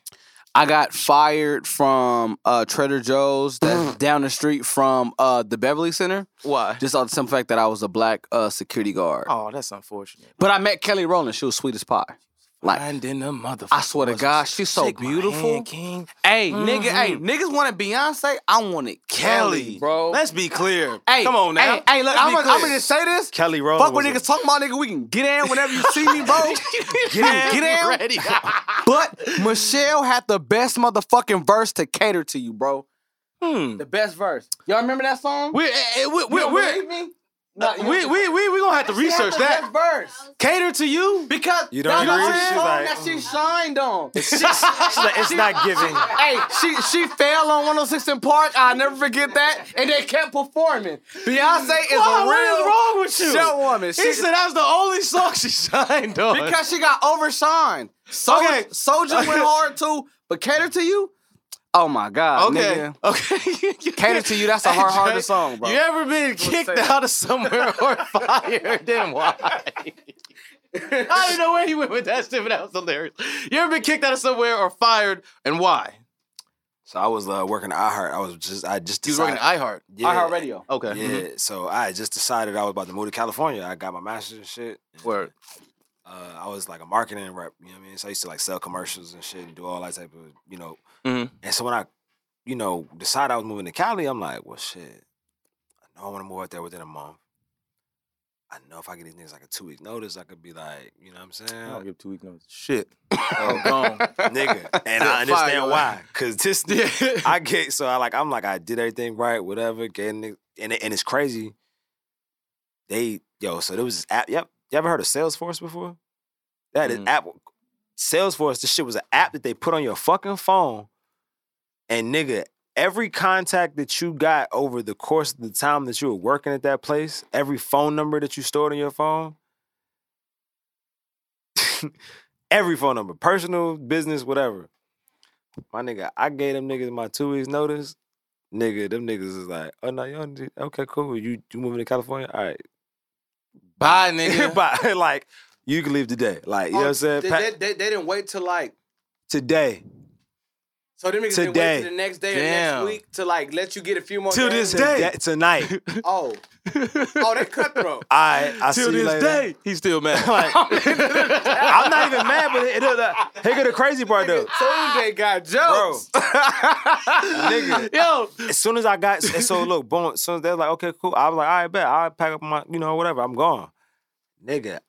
I got fired from uh, Trader Joe's that's down the street from uh, the Beverly Center. Why? Just on the simple fact that I was a black uh, security guard. Oh, that's unfortunate. But I met Kelly Rowland. She was sweet as pie. Like, And then the motherfucker. I swear to God, she's so Shake my beautiful. hand, King. hey, nigga, hey, niggas wanted Beyonce. I wanted Kelly, Kelly, bro. Let's be clear. hey, come on now. Hey, hey look, Let's I'm be gonna. I'm gonna just say this. Kelly Rowland. Fuck what was niggas talking about, nigga. We can get in whenever you see me, bro. Get in, get in. ready. But Michelle had the best motherfucking verse to cater to you, bro. hmm. The best verse. Y'all remember that song? We're, eh, eh, we're, You we're, don't we're, believe me? No, we, don't- we, we, we gonna have to She had research the that. best verse. Cater to you? Because You don't that agree? the She's song like, that she mm. shined on. She's like, it's not giving. hey, she she fell on 106 & Park. I'll never forget that. And they kept performing. Beyonce is Why? a What real is wrong with you? show woman. He She, said that was the only song she shined on. because she got overshined. So, Okay. Soldier went hard too, but cater to you. Oh my God, Okay. nigga. Okay. Cater to you. That's a hard, Hey, hardest song, bro. You ever been kicked say that. out of somewhere or fired? Then why? I don't know where he went with that shit, but that was hilarious. You ever been kicked out of somewhere or fired, and why? So I was uh, working at iHeart. I was just I just You was working decided. at iHeart. yeah, iHeartRadio. Okay. Yeah. mhm. So I just decided I was about to move to California. I got my master's and shit. Word. Uh, I was like a marketing rep. You know what I mean? So I used to like sell commercials and shit and do all that type of you know. Mhm. And so when I, you know, decided I was moving to Cali, I'm like, well, shit. I know I want to move out there within a month. I know if I get these niggas like a two week notice, I could be like, you know what I'm saying? I don't give two week notice. Shit. Oh, gone. nigga. And I understand fire. why. Cause this Yeah. I get so I like I'm like I did everything right, whatever. Getting it, and it, and it's crazy. They yo, so there was this app. Yep, you ever heard of Salesforce before? That is Mm. app. Salesforce. This shit was an app that they put on your fucking phone, and nigga, every contact that you got over the course of the time that you were working at that place, every phone number that you stored on your phone, every phone number, personal, business, whatever. My nigga, I gave them niggas my two weeks notice. Nigga, them niggas is like, oh no, you don't okay, cool. You you moving to California? All right. Bye, nigga. but like, you can leave today. Like, you know oh, what I'm saying? They, Pa- they, they, they didn't wait till like today. So them niggas didn't Today. wait till the next day or next week to like let you get a few more Till days? this day. Today- Tonight. Oh. oh, they cutthroat. I I see Till you this later. day, he's still mad. Like, I'm not even mad, but it, it, uh, here go the crazy part though. Tuesday got Bro, jokes. nigga. Yo, As soon as I got, so look, boom. As soon as they're like, okay, cool. I was like, all right, bet. I'll pack up my, you know, whatever. I'm gone, nigga.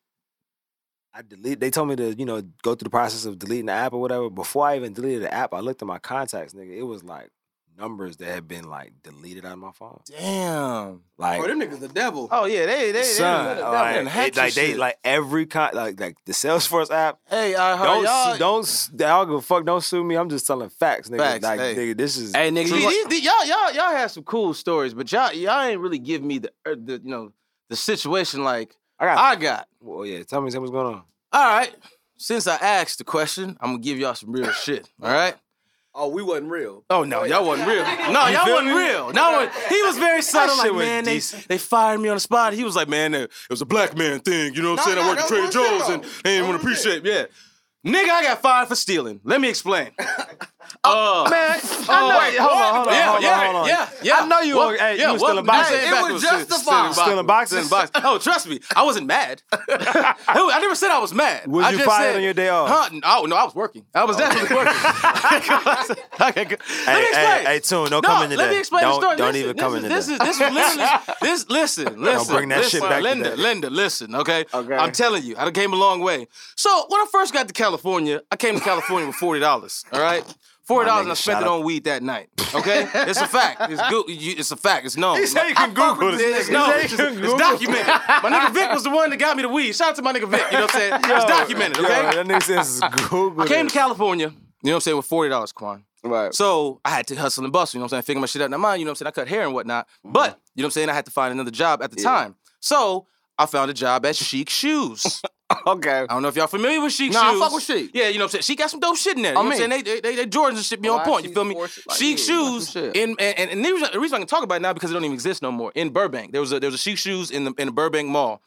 I delete. They told me to, you know, go through the process of deleting the app or whatever. Before I even deleted the app, I looked at my contacts, nigga. It was like numbers that had been like deleted out of my phone. damn. Like, Oh, them niggas the devil. Oh yeah, they they son, they, they, like, done hacked like they like every con, like like the Salesforce app. Hey, I heard Don't y'all. su- don't s- I don't give a fuck. Don't sue me. I'm just telling facts, nigga. Facts, like hey. nigga, this is Hey, nigga, See, you these, these- y'all y'all y'all have some cool stories, but y'all y'all ain't really give me the er, the you know the situation like I got. I got. well, yeah. Tell me, tell me what's going on. All right, since I asked the question, I'm gonna give y'all some real shit. All right. Oh, we wasn't real. Oh no, oh, y'all wasn't real. No, You y'all wasn't me? real. No, he was very subtle. shit Like was man, they, they fired me on the spot. He was like, man, it was a black man thing. You know what I'm No, saying? I no, worked at Trader Joe's and though. they didn't want to was appreciate. Yeah, nigga, I got fired for stealing. Let me explain. Uh, Man, I know. wait, hold on, hold on, yeah, hold on, yeah, hold on. yeah, yeah. I know you. What- were- hey, yeah, you was what- stealing nah, boxes. It back was stealing- justified. Stealing boxes? Stealing boxes. Oh, trust me, I wasn't mad. I never said I was mad. Was I you just fired said- on your day off? Huh? Oh no, I was working. I was definitely working. okay, good. Hey, let me explain. hey, hey, Tune, don't no, come in today. let me explain don't, the story. Don't listen, even come is, in this today. is this is literally this. Listen, listen. Don't bring that shit back Linda. Linda, listen. Okay, Okay. I'm telling you, I came a long way. So when I first got to California, I came to California with forty dollars. All right. Forty dollars, and I spent it on weed that night. Okay, it's a fact. It's good. It's a fact. It's known. He said you can Google this. It's, no, it's, you just- can it's documented. My nigga Vic was the one that got me the weed. Shout out to my nigga Vic. You know what I'm saying? it's documented. Yo, Okay. that nigga says Google. I came to California. You know what I'm saying? With forty dollars, Quan. Right. So I had to hustle and bustle, you know what I'm saying? Figure my shit out. Now, mind, you know what I'm saying? I cut hair and whatnot. Mm-hmm. But, you know what I'm saying? I had to find another job at the time. So I found a job at Shiekh Shoes. Okay. I don't know if y'all familiar with Shiekh Nah, I Shoes. fuck with Shiekh. Yeah, you know what I'm saying? She got some dope shit in there. You I know what I'm mean- saying? They, they, they, Jordans and shit be on point. You feel me? like, Shiekh yeah, Shoes. In, and, and, and the, reason, the reason I can talk about it now because it don't even exist no more. In Burbank. There was a there was a Shiekh Shoes in the in the Burbank Mall.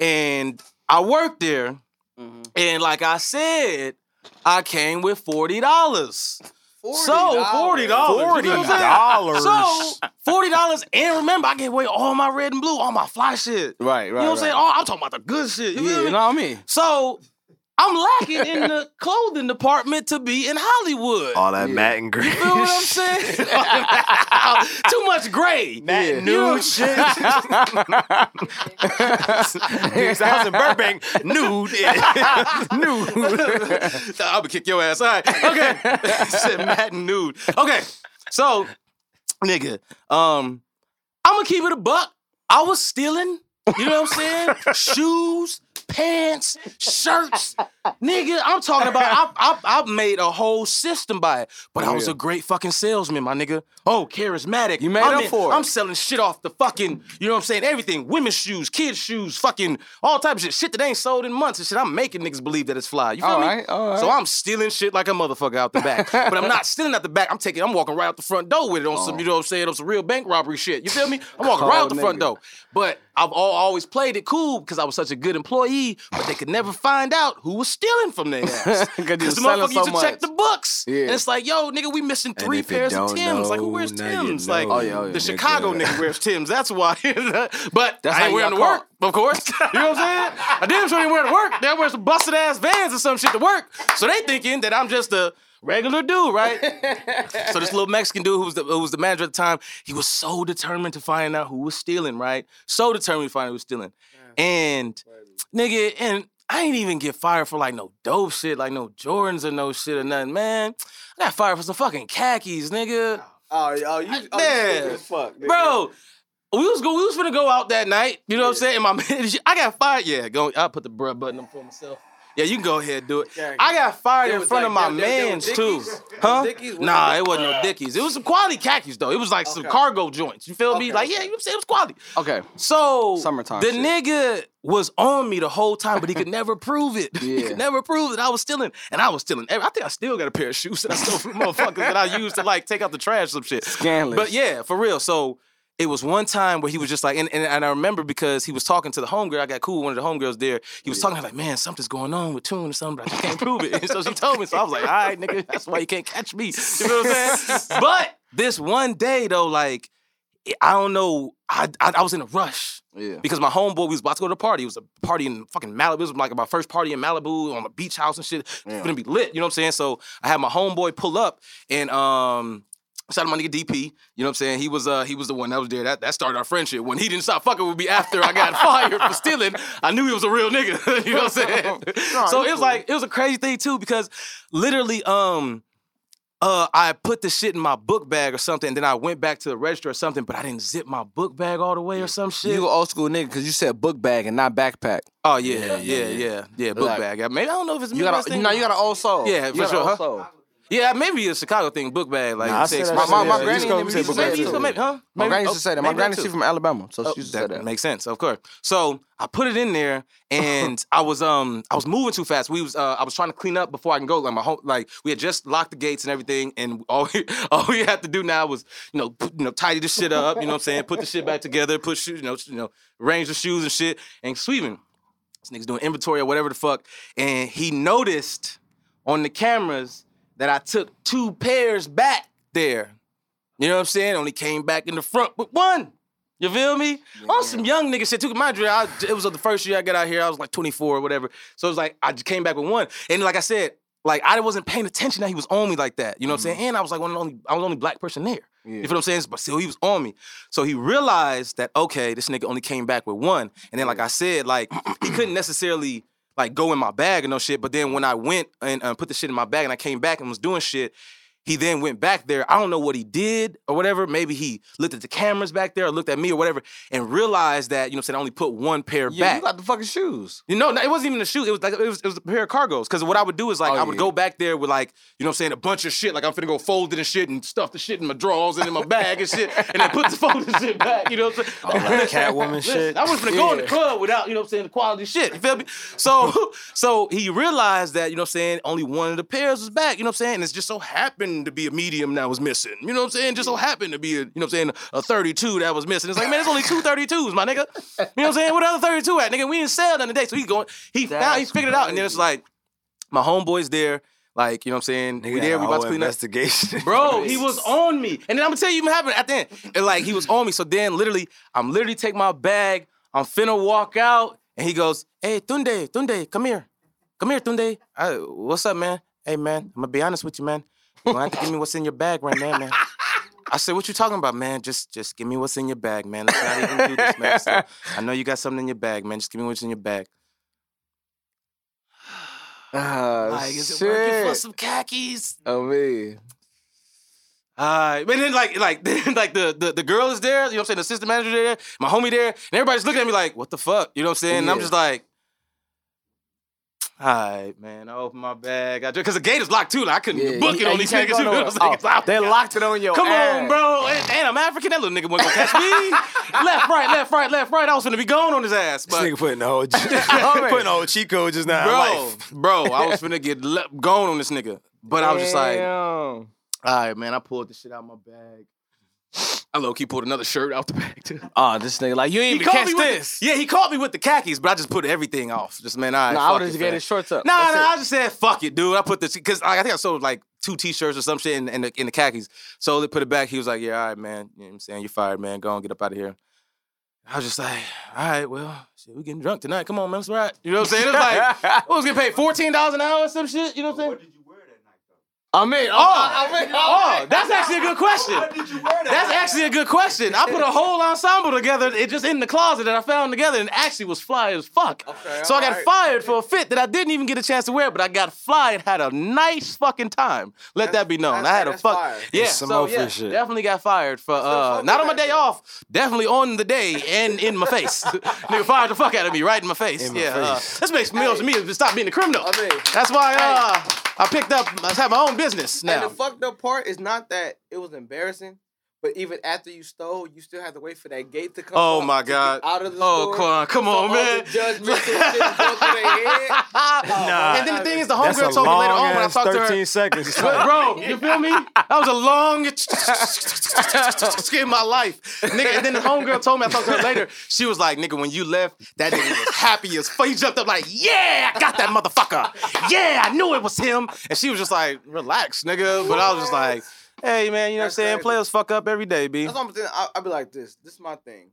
And I worked there. Mm-hmm. And like I said, I came with forty dollars. So forty dollars. Forty dollars. So forty dollars, and remember, I gave away all my red and blue, all my fly shit. Right, right. You know what I'm saying? Oh, I'm talking about the good shit. You Yeah, you know what I mean? So I'm lacking in the clothing department to be in Hollywood. all that matte and green. You feel what I'm saying? Too much gray. Matte and You nude shit. Niggas, I was in Burbank, nude, nude. I'm gonna kick your ass. All right. Okay. Said Matt and nude. Okay. So, nigga, um, I'm gonna keep it a buck. I was stealing. You know what I'm saying? Shoes, pants, shirts. Nigga, I'm talking about. I, I, I made a whole system by it, but I oh, was a great fucking salesman, my nigga. Oh, charismatic. You made I'm up in- for it. I'm selling shit off the fucking. You know what I'm saying? Everything. Women's shoes, kids' shoes, fucking all type of shit. Shit that ain't sold in months and shit. I'm making niggas believe that it's fly. You feel All me? right, all right. So I'm stealing shit like a motherfucker out the back. but I'm not stealing out the back. I'm taking, I'm walking right out the front door with it on some, oh. you know what I'm saying, on some real bank robbery shit. You feel me? I'm walking right out the front door. But I've all, always played it cool because I was such a good employee, but they could never find out who was stealing from their ass. 'Cause you Because the motherfucker used so to check the books. Yeah. And it's like, yo, nigga, we missing three pairs of Tim's. like, who wears Tim's? Like, Oh, yeah, oh, yeah. the nigga. Chicago nigga wears Tim's. That's why. but That's I how ain't you wearing to work, of course. you know what I'm saying? I damn sure ain't wearing to work. They wear some busted ass vans or some shit to work. So they thinking that I'm just a regular dude, right? so this little Mexican dude who was the who was the manager at the time, he was so determined to find out who was stealing, right? So determined to find out who was stealing. And nigga, and I ain't even get fired for like no dope shit, like no Jordans or no shit or nothing, man. I got fired for some fucking khakis, nigga. Oh, oh, oh you, oh, you stupid as fuck, Bro, we was go, we was finna go out that night. You know what I'm saying? And my man, I got fired. Yeah, go. I'll put the bruh button up for myself. Yeah, you can go ahead and do it. I got fired in front like- of my they- they- they mans too. Huh? Nah, it- it wasn't no Dickies. It was some quality khakis though. It was like some cargo joints. You feel me? Like, yeah, okay. you know what I'm saying? It was quality. Okay. So Summertime the shit. nigga was on me the whole time, but he could never prove it. he could never prove that I was stealing, and I was stealing. I think I still got a pair of shoes that I stole from motherfuckers that I used to like take out the trash, some shit. Scandalous. But yeah, for real. So it was one time where he was just like, and, and, and I remember because he was talking to the homegirl. I got cool with one of the homegirls there. He was talking like, man, something's going on with Tune or something, but I just can't prove it. And so she told me. So I was like, all right, nigga, that's why you can't catch me. You know what I'm saying? but this one day though, like, I don't know, I, I, I was in a rush. Yeah. Because my homeboy, we was about to go to a party. It was a party in fucking Malibu. It was like my first party in Malibu on a beach house and shit. It's Yeah. gonna be lit. You know what I'm saying? So I had my homeboy pull up and um shout out my nigga DP. You know what I'm saying? He was uh he was the one that was there. That that started our friendship. When he didn't stop fucking with me after I got fired for stealing, I knew he was a real nigga. you know what I'm saying? so it was like it was a crazy thing too because literally um uh, I put the shit in my book bag or something, and then I went back to the register or something, but I didn't zip my book bag all the way or some shit. You old school nigga because you said book bag and not backpack. oh yeah, yeah, yeah, yeah, book Like- bag. Maybe I don't know if it's You got a, thing. no, you got an old soul. Yeah, You for sure, old huh? soul. Yeah, maybe a Chicago thing, book bag. Like Nah, I you said My, my, my Yeah, granny used to say book bag that Maybe, too. too. maybe, huh? My Maybe- granny used oh, to say that. My maybe granny too. she from Alabama, so Oh, she used to say that that. makes sense, of course. So I put it in there, and I was um I was moving too fast. We was uh, I was trying to clean up before I can go. Like my home, like we had just locked the gates and everything, and all we, all we had to do now was you know put, you know tidy the shit up. You know what I'm saying? Put the shit back together. Put shoes, you know you know arrange the shoes and shit, and sweeping. This nigga's doing inventory or whatever the fuck, and he noticed on the cameras that I took two pairs back there. You know what I'm saying? Only came back in the front with one. You feel me? On some young nigga shit too. Mind you, I, it was the first year I got out here. I was like 24 or whatever. So it was like I just came back with one. And like I said, like I wasn't paying attention that he was on me like that. You know what I'm mm-hmm. saying? And I was like one of the only, I was the only black person there. You feel what I'm saying? But still, he was on me. So he realized that okay, this nigga only came back with one. And then like I said, like he couldn't necessarily like go in my bag and no shit. But then when I went and uh, put the shit in my bag and I came back and was doing shit, he then went back there. I don't know what he did or whatever. Maybe he looked at the cameras back there or looked at me or whatever and realized that, you know what I'm saying, I only put one pair Yeah, back. you got the fucking shoes. You know, it wasn't even a shoe. It was like it was, it was a pair of cargos. Because what I would do is like Oh, I would yeah. go back there with like you know what I'm saying a bunch of shit. Like I'm finna go fold it and shit and stuff the shit in my drawers and in my bag and shit, and then put the folded shit back. You know what I'm saying? like Catwoman shit. I was finna go in the club without you know what I'm saying the quality shit. You feel me? So so he realized that you know what I'm saying only one of the pairs was back. You know what I'm saying? And it's just so happened to be a medium that was missing. You know what I'm saying? Just so happened to be a you know what I'm saying a 32 that was missing. It's like man, there's only two 32s, my nigga. You know what I'm saying? The other 32 at, nigga? We didn't sell none today. So he's going. He found. He That's figured it out, and then it's like my homeboy's there. Like you know what I'm saying? Nigga we there. We about to clean up. investigation. Bro, he was on me. And then I'm gonna tell you what happened at the end. And like he was on me. So then literally, I'm literally take my bag, I'm finna walk out, and he goes, Hey, Tunde, Tunde, come here. Come here, Tunde. I, what's up, man? Hey man, I'm gonna be honest with you, man. You gonna have to give me what's in your bag right now, man. I said, what you talking about, man? Just just give me what's in your bag, man. Let's not even do this, man. So, I know you got something in your bag, man. Just give me what's in your bag. Ah, Like, is it working for some khakis? Oh man. Alright, but then like like then like the, the the girl is there, you know what I'm saying, the assistant manager there, my homie there, and everybody's looking at me like, what the fuck? You know what I'm saying? And I'm just like, alright, man, I opened my bag. I because the gate is locked too. Like I couldn't Yeah, book it on these niggas. go You know nowhere. what I'm saying? Oh, they locked it on your Come ass. on, bro. And, and I'm African. That little nigga wasn't gonna catch me. left, right, left, right, left, right. I was gonna be gone on his ass. This nigga putting the whole putting the whole cheat code just now. bro, bro, I was finna get le- gone on this nigga. But I was just like, Damn. all right, man, I pulled the shit out of my bag. I low key pulled another shirt out the back too. Oh, this nigga like you ain't He even catch this. The, yeah, he caught me with the khakis, but I just put everything off. Just man, I. Nah, I fuck would it, just get his shorts up. Nah, That's nah, it. I just said fuck it, dude. I put this because I, I think I sold like two t-shirts or some shit in, in, the, in the khakis. So they put it back. He was like, "Yeah, all right, man. You know what I'm saying? You're fired, man. Go on, get up out of here." I was just like, "All right, well, shit, we getting drunk tonight. Come on, man. That's right." You know what I'm saying? It's like I was getting paid fourteen dollars an hour or some shit. You know what I'm saying? I mean, Oh, I mean, oh, that's actually a good question. That? That's actually a good question. I put a whole ensemble together, it just in the closet that I found together, and actually was fly as fuck. Okay, so I got alright. fired for a fit that I didn't even get a chance to wear, but I got fly and had a nice fucking time. Let that be known. I had a fuck. fire. Yeah, Some so yeah, shit. definitely got fired for uh, not on my day off, definitely on the day and in my face. Nigga fired the fuck out of me right in my face. In my yeah, uh, face. this makes me to me to stop being a criminal. I mean, That's why uh, I picked up. I have my own business now. And the fucked up part is not that it was embarrassing, but even after you stole, you still have to wait for that gate to come. Oh my God. Out of the Oh, store. Quan, come on, all man. The judgmental shit go their head. Nah. Oh, and then the thing is, the homegirl told me later on when I talked to her. 13 seconds. Bro, you feel me? That was a long in my life. Nigga, and then the homegirl told me, I talked to her later, she was like, nigga, when you left, that nigga was happy as fuck. He jumped up like, yeah, I got that motherfucker. Yeah, I knew it was him. And she was just like, relax, nigga. But I was just like, hey, man, you know what I'm saying? crazy. Players fuck up every day, B. That's what I'm saying. I, I'd be like this. This is my thing.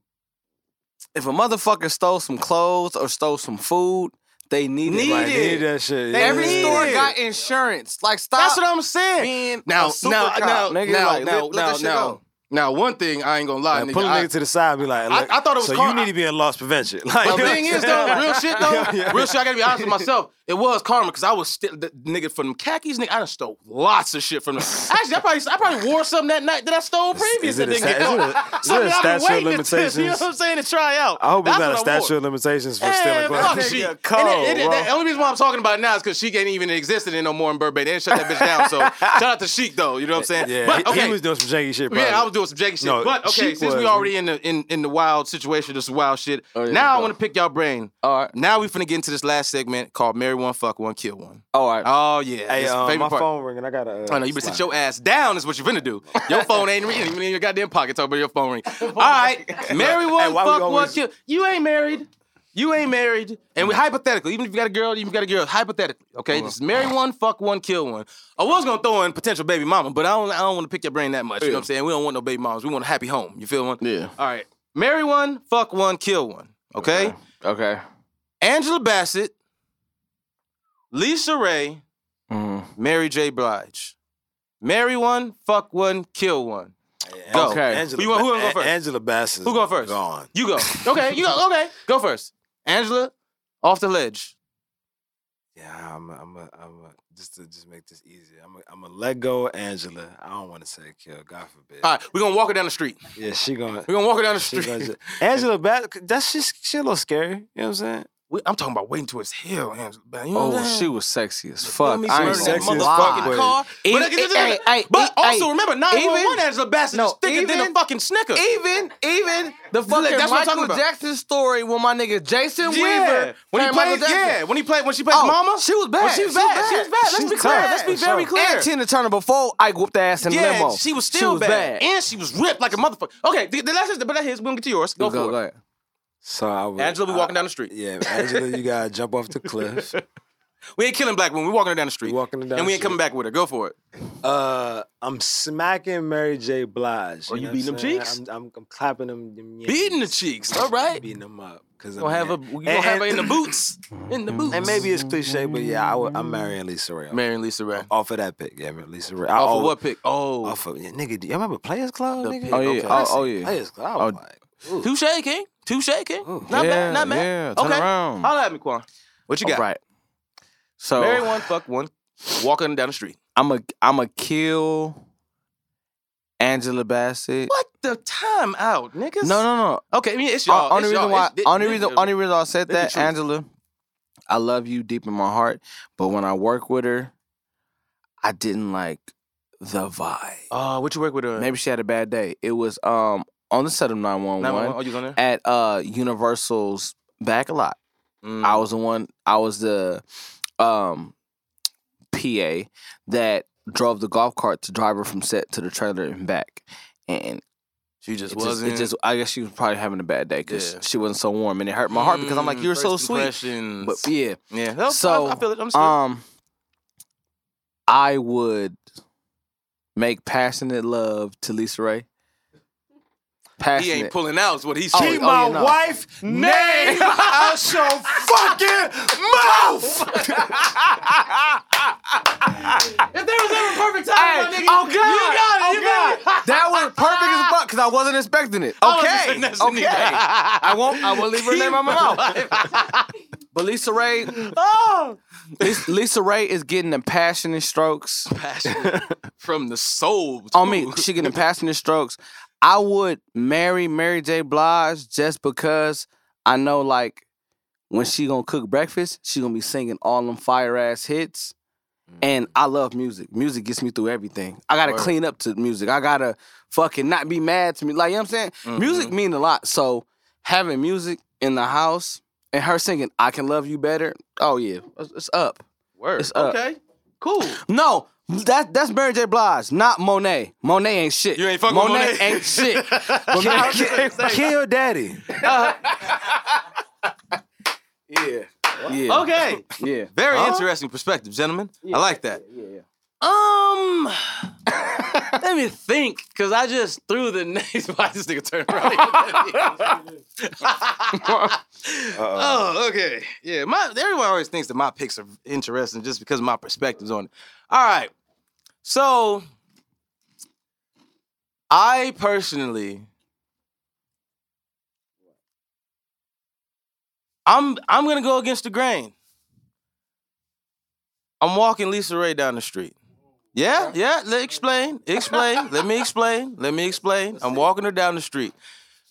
If a motherfucker stole some clothes or stole some food, they need Need it. I it. need that shit. They Every need store it. got insurance. Like stop. That's what I'm saying. being Now, a super now, cop, now, nigga. now, Like, now, let- let now, that now, go. Now, one thing I ain't gonna lie, nigga. pull a nigga to the side and be like, I- I thought it was karma. so car- you need to be in loss prevention. Like, The thing is though, real shit though, Yeah, real shit. I gotta be honest with myself. It was karma because I was still the nigga from them khakis. Nigga, I done stole lots of shit from them. Actually, I probably I probably wore something that night that I stole previous. is it that a didn't get sta- is it a- caught. is it Something a I've been statute of waiting to- You know what I'm saying? To try out. I hope it's That's not a statute of limitations for stealing clothes. Nigga, And cold, it- it- the only reason why I'm talking about it now is because Shiekh ain't even existed in no more in Burbank. They didn't shut that bitch down. So shout out to Shiekh though. You know what I'm saying? Yeah, But okay. he was doing some janky shit. Yeah, I was doing some janky shit. No, but okay, Sheik since we already in the in, in the wild situation, this wild shit. Oh, yeah, now I want to pick y'all brain. All right. Now we finna get into this last segment called "Marry One, Fuck One, Kill One." All right. Oh yeah, Hey, It's favorite my part. phone ringing. I gotta. Uh, Oh no, you better sit your ass down. Is what you finna do. Your phone ain't ringing even in your goddamn pocket. Talk about your phone ring. All right, marry one, why we fuck one, always- kill. You ain't married. You ain't married. And we hypothetically, even if you got a girl, even if you got a girl, hypothetically, okay, just marry one, fuck one, kill one. I was gonna throw in potential baby mama, but I don't. I don't want to pick your brain that much. You know what I'm saying? We don't want no baby mamas. We want a happy home. You feel one? Yeah. All right. Marry one, fuck one, kill one. Okay. Okay. Angela Bassett, Lisa Raye, Mhm. Mary J. Blige. Marry one, fuck one, kill one. Go. Okay. Angela, Who you want- who gonna go first? Angela Bassett. Who going first? Gone. You go. Okay, you go. Okay, go first. Angela, off the ledge. Yeah, I'm. A, I'm. A, I'm. A, just to just make this easier. I'm. A, I'm. A let go of Angela. I don't want to say kill. God forbid. All right, we're gonna walk her down the street. Yeah, she gonna. We're gonna walk her down the street. gonna Angela Bassett. That's just she a little scary. You know what I'm saying? We- I'm talking about waiting to his hill, Angela. Man, you know Oh, she was sexy as fuck. me I ain't some gonna sexy as lie. fuck, in but- car. Even- but hey, hey, but hey, also hey, remember, 911 even- Angela Bassett No, is thicker than a fucking snicker. Even, even the fucking That's what I'm talking Michael about. Jackson story with my nigga Jason yeah. Weaver. When he played, yeah, when he played, when she played Oh, Mama, she was bad. When she was She was bad. She was bad. bad. Let's be was clear. bad, Let's be for very sure. clear. And Tina Turner before I whooped the ass in the Yeah, limo. she was still was bad. and she was ripped like a motherfucker. Okay, th- th- that's just, but that's his. We're gonna get to yours. Go, Go, for it. So I would, Angela, I- walking down the street. Yeah, Angela, you gotta jump off the cliff. We ain't killing black women. We walking her down the street. We walking her down and we ain't coming back with her. Go for it. Uh, I'm smacking Mary J. Blige. Are you know beating them cheeks? I'm, I'm, I'm clapping them. them Beating the cheeks. All right. beating them up. Cause Gonna have. I'm, We gonna have her in the boots. In the boots. And maybe it's cliche, but yeah, I would, I'm marrying Lisa Raye. Marrying Lisa Raye. Off of that pick, yeah, man, Lisa Raye. Off of what pick? Oh, Off of yeah, nigga. Do you remember Players Club? The nigga? pick. Oh, yeah. Okay. Oh, oh, yeah. Players Club. I Oh. like. Touche, King. Touche, King. Ooh. Not yeah, bad. Not bad. Yeah, turn okay. around. Holla at me, Quan. What you got? All right. So Marry one, fuck one. Walking down the street. I'm a I'm a kill Angela Bassett. What the time out, niggas? No, no, no. Okay, I mean, it's O- y'all. only it's reason y'all. why, It's- only it- reason, it- only reason I said that. Angela, I love you deep in my heart, but when I work with her, I didn't like the vibe. Oh, what you work with her? Maybe she had a bad day. It was um on the set of 911 911. Oh, you on there? at uh Universal's back a lot. Mm. I was the one. I was the um PA that drove the golf cart to drive her from set to the trailer and back. And She just It wasn't. it just, I guess she was probably having a bad day because Yeah. she wasn't so warm, and it hurt my heart because I'm like, Mm, you're so sweet. But yeah, yeah. No, so I, I feel it. I'm um, I would make passionate love to Lisa Raye. Passionate. he ain't pulling out. Is what he's Oh, saying. Keep oh, my yeah, no. wife name out your fucking mouth. if there was ever a perfect time, Hey, my nigga, oh God, you got it. oh you got oh, it. That was perfect as fuck because I wasn't expecting it. Okay, expecting that okay. I won't. I will leave her name out my mouth. But Lisa Raye, Oh. Lisa, Lisa Raye is getting the passionate strokes Passion from the soul. on me. She getting passionate strokes. I would marry Mary J. Blige just because I know, like, when she gonna cook breakfast, she gonna be singing all them fire ass hits. And mm. I love music. Music gets me through everything. I gotta Word. clean up to music. I gotta fucking not be mad to me. Like you know what I'm saying? Music mm-hmm. mean a lot. So having music in the house and her singing I Can Love You Better, oh yeah, it's, it's up. Word. It's up. Okay. Cool. No, that that's Mary J. Blige, not Monet. Monet ain't shit. You ain't fucking Monet. Monet? ain't shit. But Mary Kill daddy. Yeah. Yeah. Okay. Yeah. Very interesting perspective, gentlemen. I like that. Yeah. yeah. Um, let me think, cause I just threw the names. Why this nigga turn around? oh, okay. Yeah, my everyone always thinks that my picks are interesting just because of my perspectives on it. All right, so I personally, I'm I'm gonna go against the grain. I'm walking Lisa Raye down the street. Yeah, yeah. Let explain. Explain. let me explain. Let me explain. I'm walking her down the street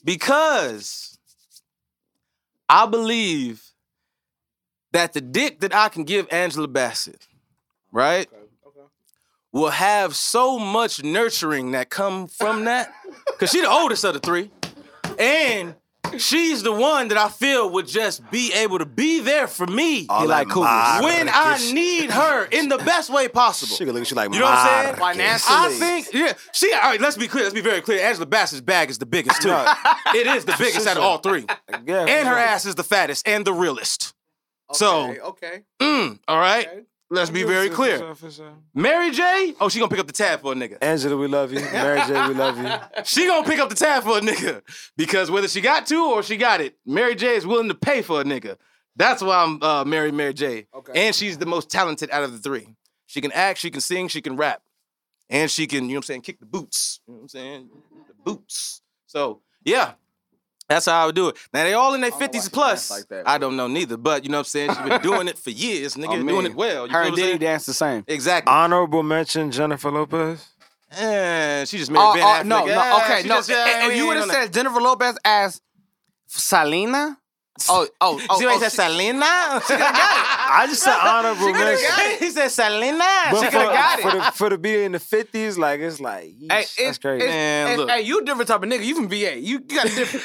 because I believe that the dick that I can give Angela Bassett, right, will have so much nurturing that come from that. Cause she the oldest of the three, and she's the one that I feel would just be able to be there for me He like cougars. when I need her in the best way possible. She gonna look at you like, You know what I'm saying? "Marcus." I think, yeah. She, all right, let's be clear. Let's be very clear. Angela Bassett's bag is the biggest, too. it is the biggest out of all three. Yeah, And her ass is the fattest and the realest. So, okay. mm, all right. Let's be very clear. Mary J. Oh, she gonna pick up the tab for a nigga. Angela, we love you. Mary J, we love you. She gonna pick up the tab for a nigga because whether she got to or she got it, Mary J. is willing to pay for a nigga. That's why I'm uh, married Mary J. Okay. And she's the most talented out of the three. She can act, she can sing, she can rap, and she can, you know what I'm saying, kick the boots. You know what I'm saying, the boots. So yeah. That's how I would do it. Now they all in their fifties plus. like that. I don't know neither, but you know what I'm saying. She's been doing it for years, nigga, I mean, doing it well. You Her and Diddy dance the same. Exactly. Honorable mention, Jennifer Lopez. Eh, she just made Oh, Ben oh, Affleck. no, no, okay, she no. just- yeah, if we you would have said Jennifer Lopez as Selena, oh, oh, oh, See oh, what he said, she- Selena? I just said honorable mention. he said Selena. But She for, coulda got it. for the for the beat in the fifties, like it's like, yeesh, Hey, that's it's, crazy. It's, Man, it's- look. hey, you a different type of nigga. You from VA. You, you got a different.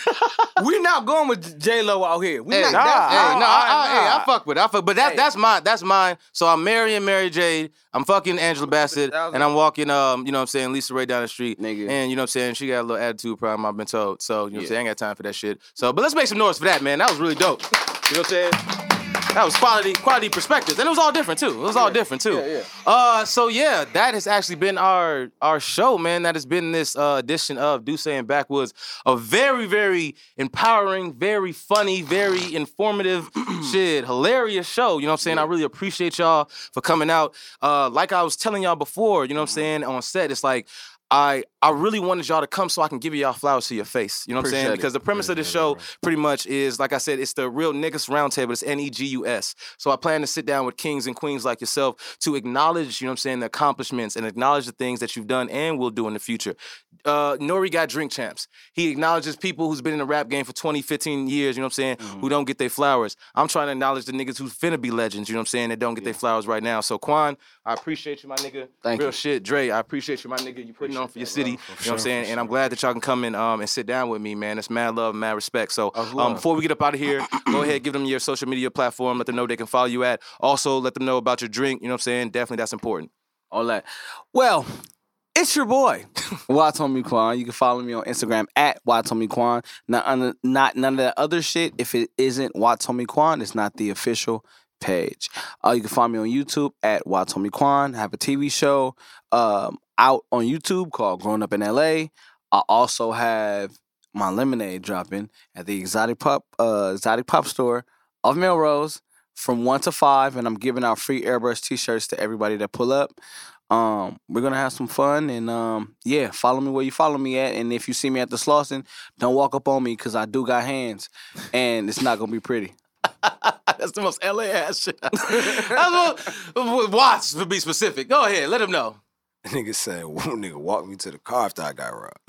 We're not going with J Lo out here. We Hey, not. nah, that- hey, I- no, I, I, hey, nah. I fuck with it. I fuck, but that, Hey. that's my that's mine. So I'm marrying Mary J. I'm fucking Angela Bassett, and I'm walking, um, you know what I'm saying, Lisa Raye down the street. Nigga. And you know what I'm saying, she got a little attitude problem, I've been told. So, you know what I'm Yeah. saying, I ain't got time for that shit. So, but let's make some noise for that, man. That was really dope. You know what I'm saying? That was quality, quality perspectives. And it was all different too. It was all different too. Yeah, yeah. Uh so yeah, that has actually been our our show, man. That has been this uh edition of D'USSÉ and Backwoods. A very, very empowering, very funny, very informative, shit, hilarious show. You know what I'm saying? I really appreciate y'all for coming out. Uh like I was telling y'all before, you know what I'm saying, on set, it's like I I really wanted y'all to come so I can give y'all flowers to your face. You know what I'm saying? It. Because the premise of the show pretty much is, like I said, it's the real niggas roundtable. It's N E G U S. So I plan to sit down with kings and queens like yourself to acknowledge, you know what I'm saying, the accomplishments and acknowledge the things that you've done and will do in the future. Uh, N.O.R.E. got drink champs. He acknowledges people who's been in the rap game for 20, 15 years, you know what I'm saying, Mm-hmm. who don't get their flowers. I'm trying to acknowledge the niggas who's finna be legends, you know what I'm saying, that don't get their flowers right now. So Quan, I appreciate you, my nigga. Thank Real you. shit. Dre, I appreciate you, my nigga. You putting on for your city. you know what I'm saying? And I'm glad that y'all can come in um, and sit down with me, man. It's mad love, mad respect. So um, before we get up out of here, go ahead, give them your social media platform. Let them know they can follow you at. Also, let them know about your drink. You know what I'm saying? Definitely that's important. all that. Well, It's your boy, Watomi Quan. You can follow me on Instagram at Watomi Quan. Not, not none of that other shit. If it isn't Watomi Quan, it's not the official page. Uh, you can find me on YouTube at Watomi Quan. I have a TV show um, out on YouTube called Growing Up in LA. I also have my lemonade dropping at the Exotic Pop uh, Exotic Pop store of Melrose from one to five, and I'm giving out free Airbrush T-shirts to everybody that pull up. Um, we're gonna have some fun, and um, yeah, follow me where you follow me at. And if you see me at the Slauson, don't walk up on me because I do got hands, and it's not gonna be pretty. That's the most LA ass shit. That's what, Watts, to be specific. Go ahead, let him know. Nigga said, nigga walk me to the car after I got robbed.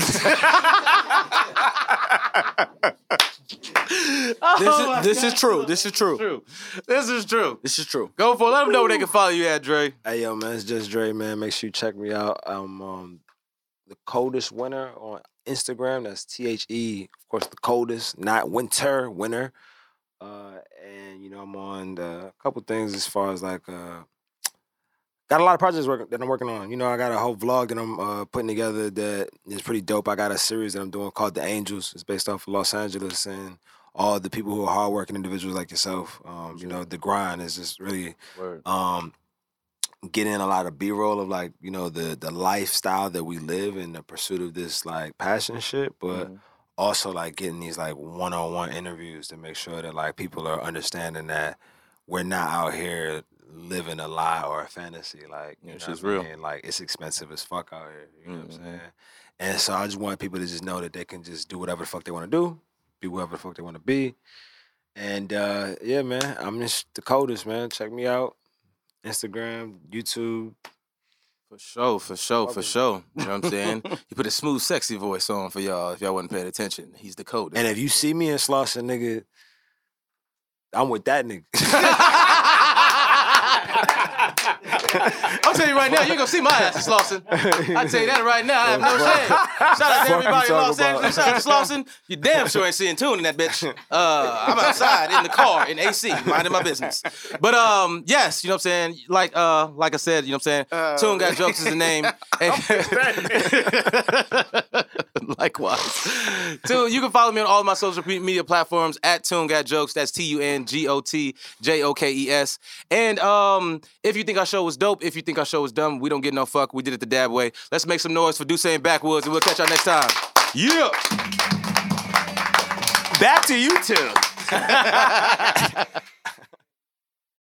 This is this is true. This is true. True. This is true. This is true. Go for it. Let them know where they can follow you at, Dre. Hey yo, man, it's just Dre, man. Make sure you check me out. I'm um, the coldest winter on Instagram. That's T H E, of course, the coldest, not winter, winter. Uh, and you know, I'm on the, a couple things as far as like uh, got a lot of projects work, that I'm working on. You know, I got a whole vlog that I'm uh, putting together that is pretty dope. I got a series that I'm doing called The Angels. It's based off of Los Angeles and all the people who are hardworking individuals like yourself. Um, you know, the grind is just really um get in a lot of b-roll of like you know the the lifestyle that we live in the pursuit of this like passion shit but also like getting these like one-on-one interviews to make sure that like people are understanding that we're not out here living a lie or a fantasy like you Yeah, know I real. mean? like it's expensive as fuck out here you know what i'm Mhm. saying and so i just want people to just know that they can just do whatever the fuck they want to do be whoever the fuck they want to be and uh yeah man i'm just the coldest man check me out Instagram, YouTube. For sure, for sure, for sure. You know what I'm saying? he put a smooth, sexy voice on for y'all if y'all wasn't paying attention. He's the coldest. And if you see me in Slauson, nigga, I'm with that nigga. I'll tell you right now, you're gonna see my ass in Slauson. I tell you that right now. I have no shame. Shout out to everybody in Los. Angeles. Shout out to Slauson. You damn sure ain't seeing Tune in that bitch. Uh, I'm outside in the car in AC, minding my business. But um, yes, you know what I'm saying. Like uh, like I said, you know what I'm saying. Tune got jokes is the name. Likewise. Tune, you can follow me on all my social media platforms at Tune Got Jokes. That's T U N G O T J O K E S. And um, if you think our show was dope, if you think our show was dumb, we don't get no fuck. We did it the dab way. Let's make some noise for D'USSÉ and Backwoods, and we'll catch y'all next time. yeah. Back to you two.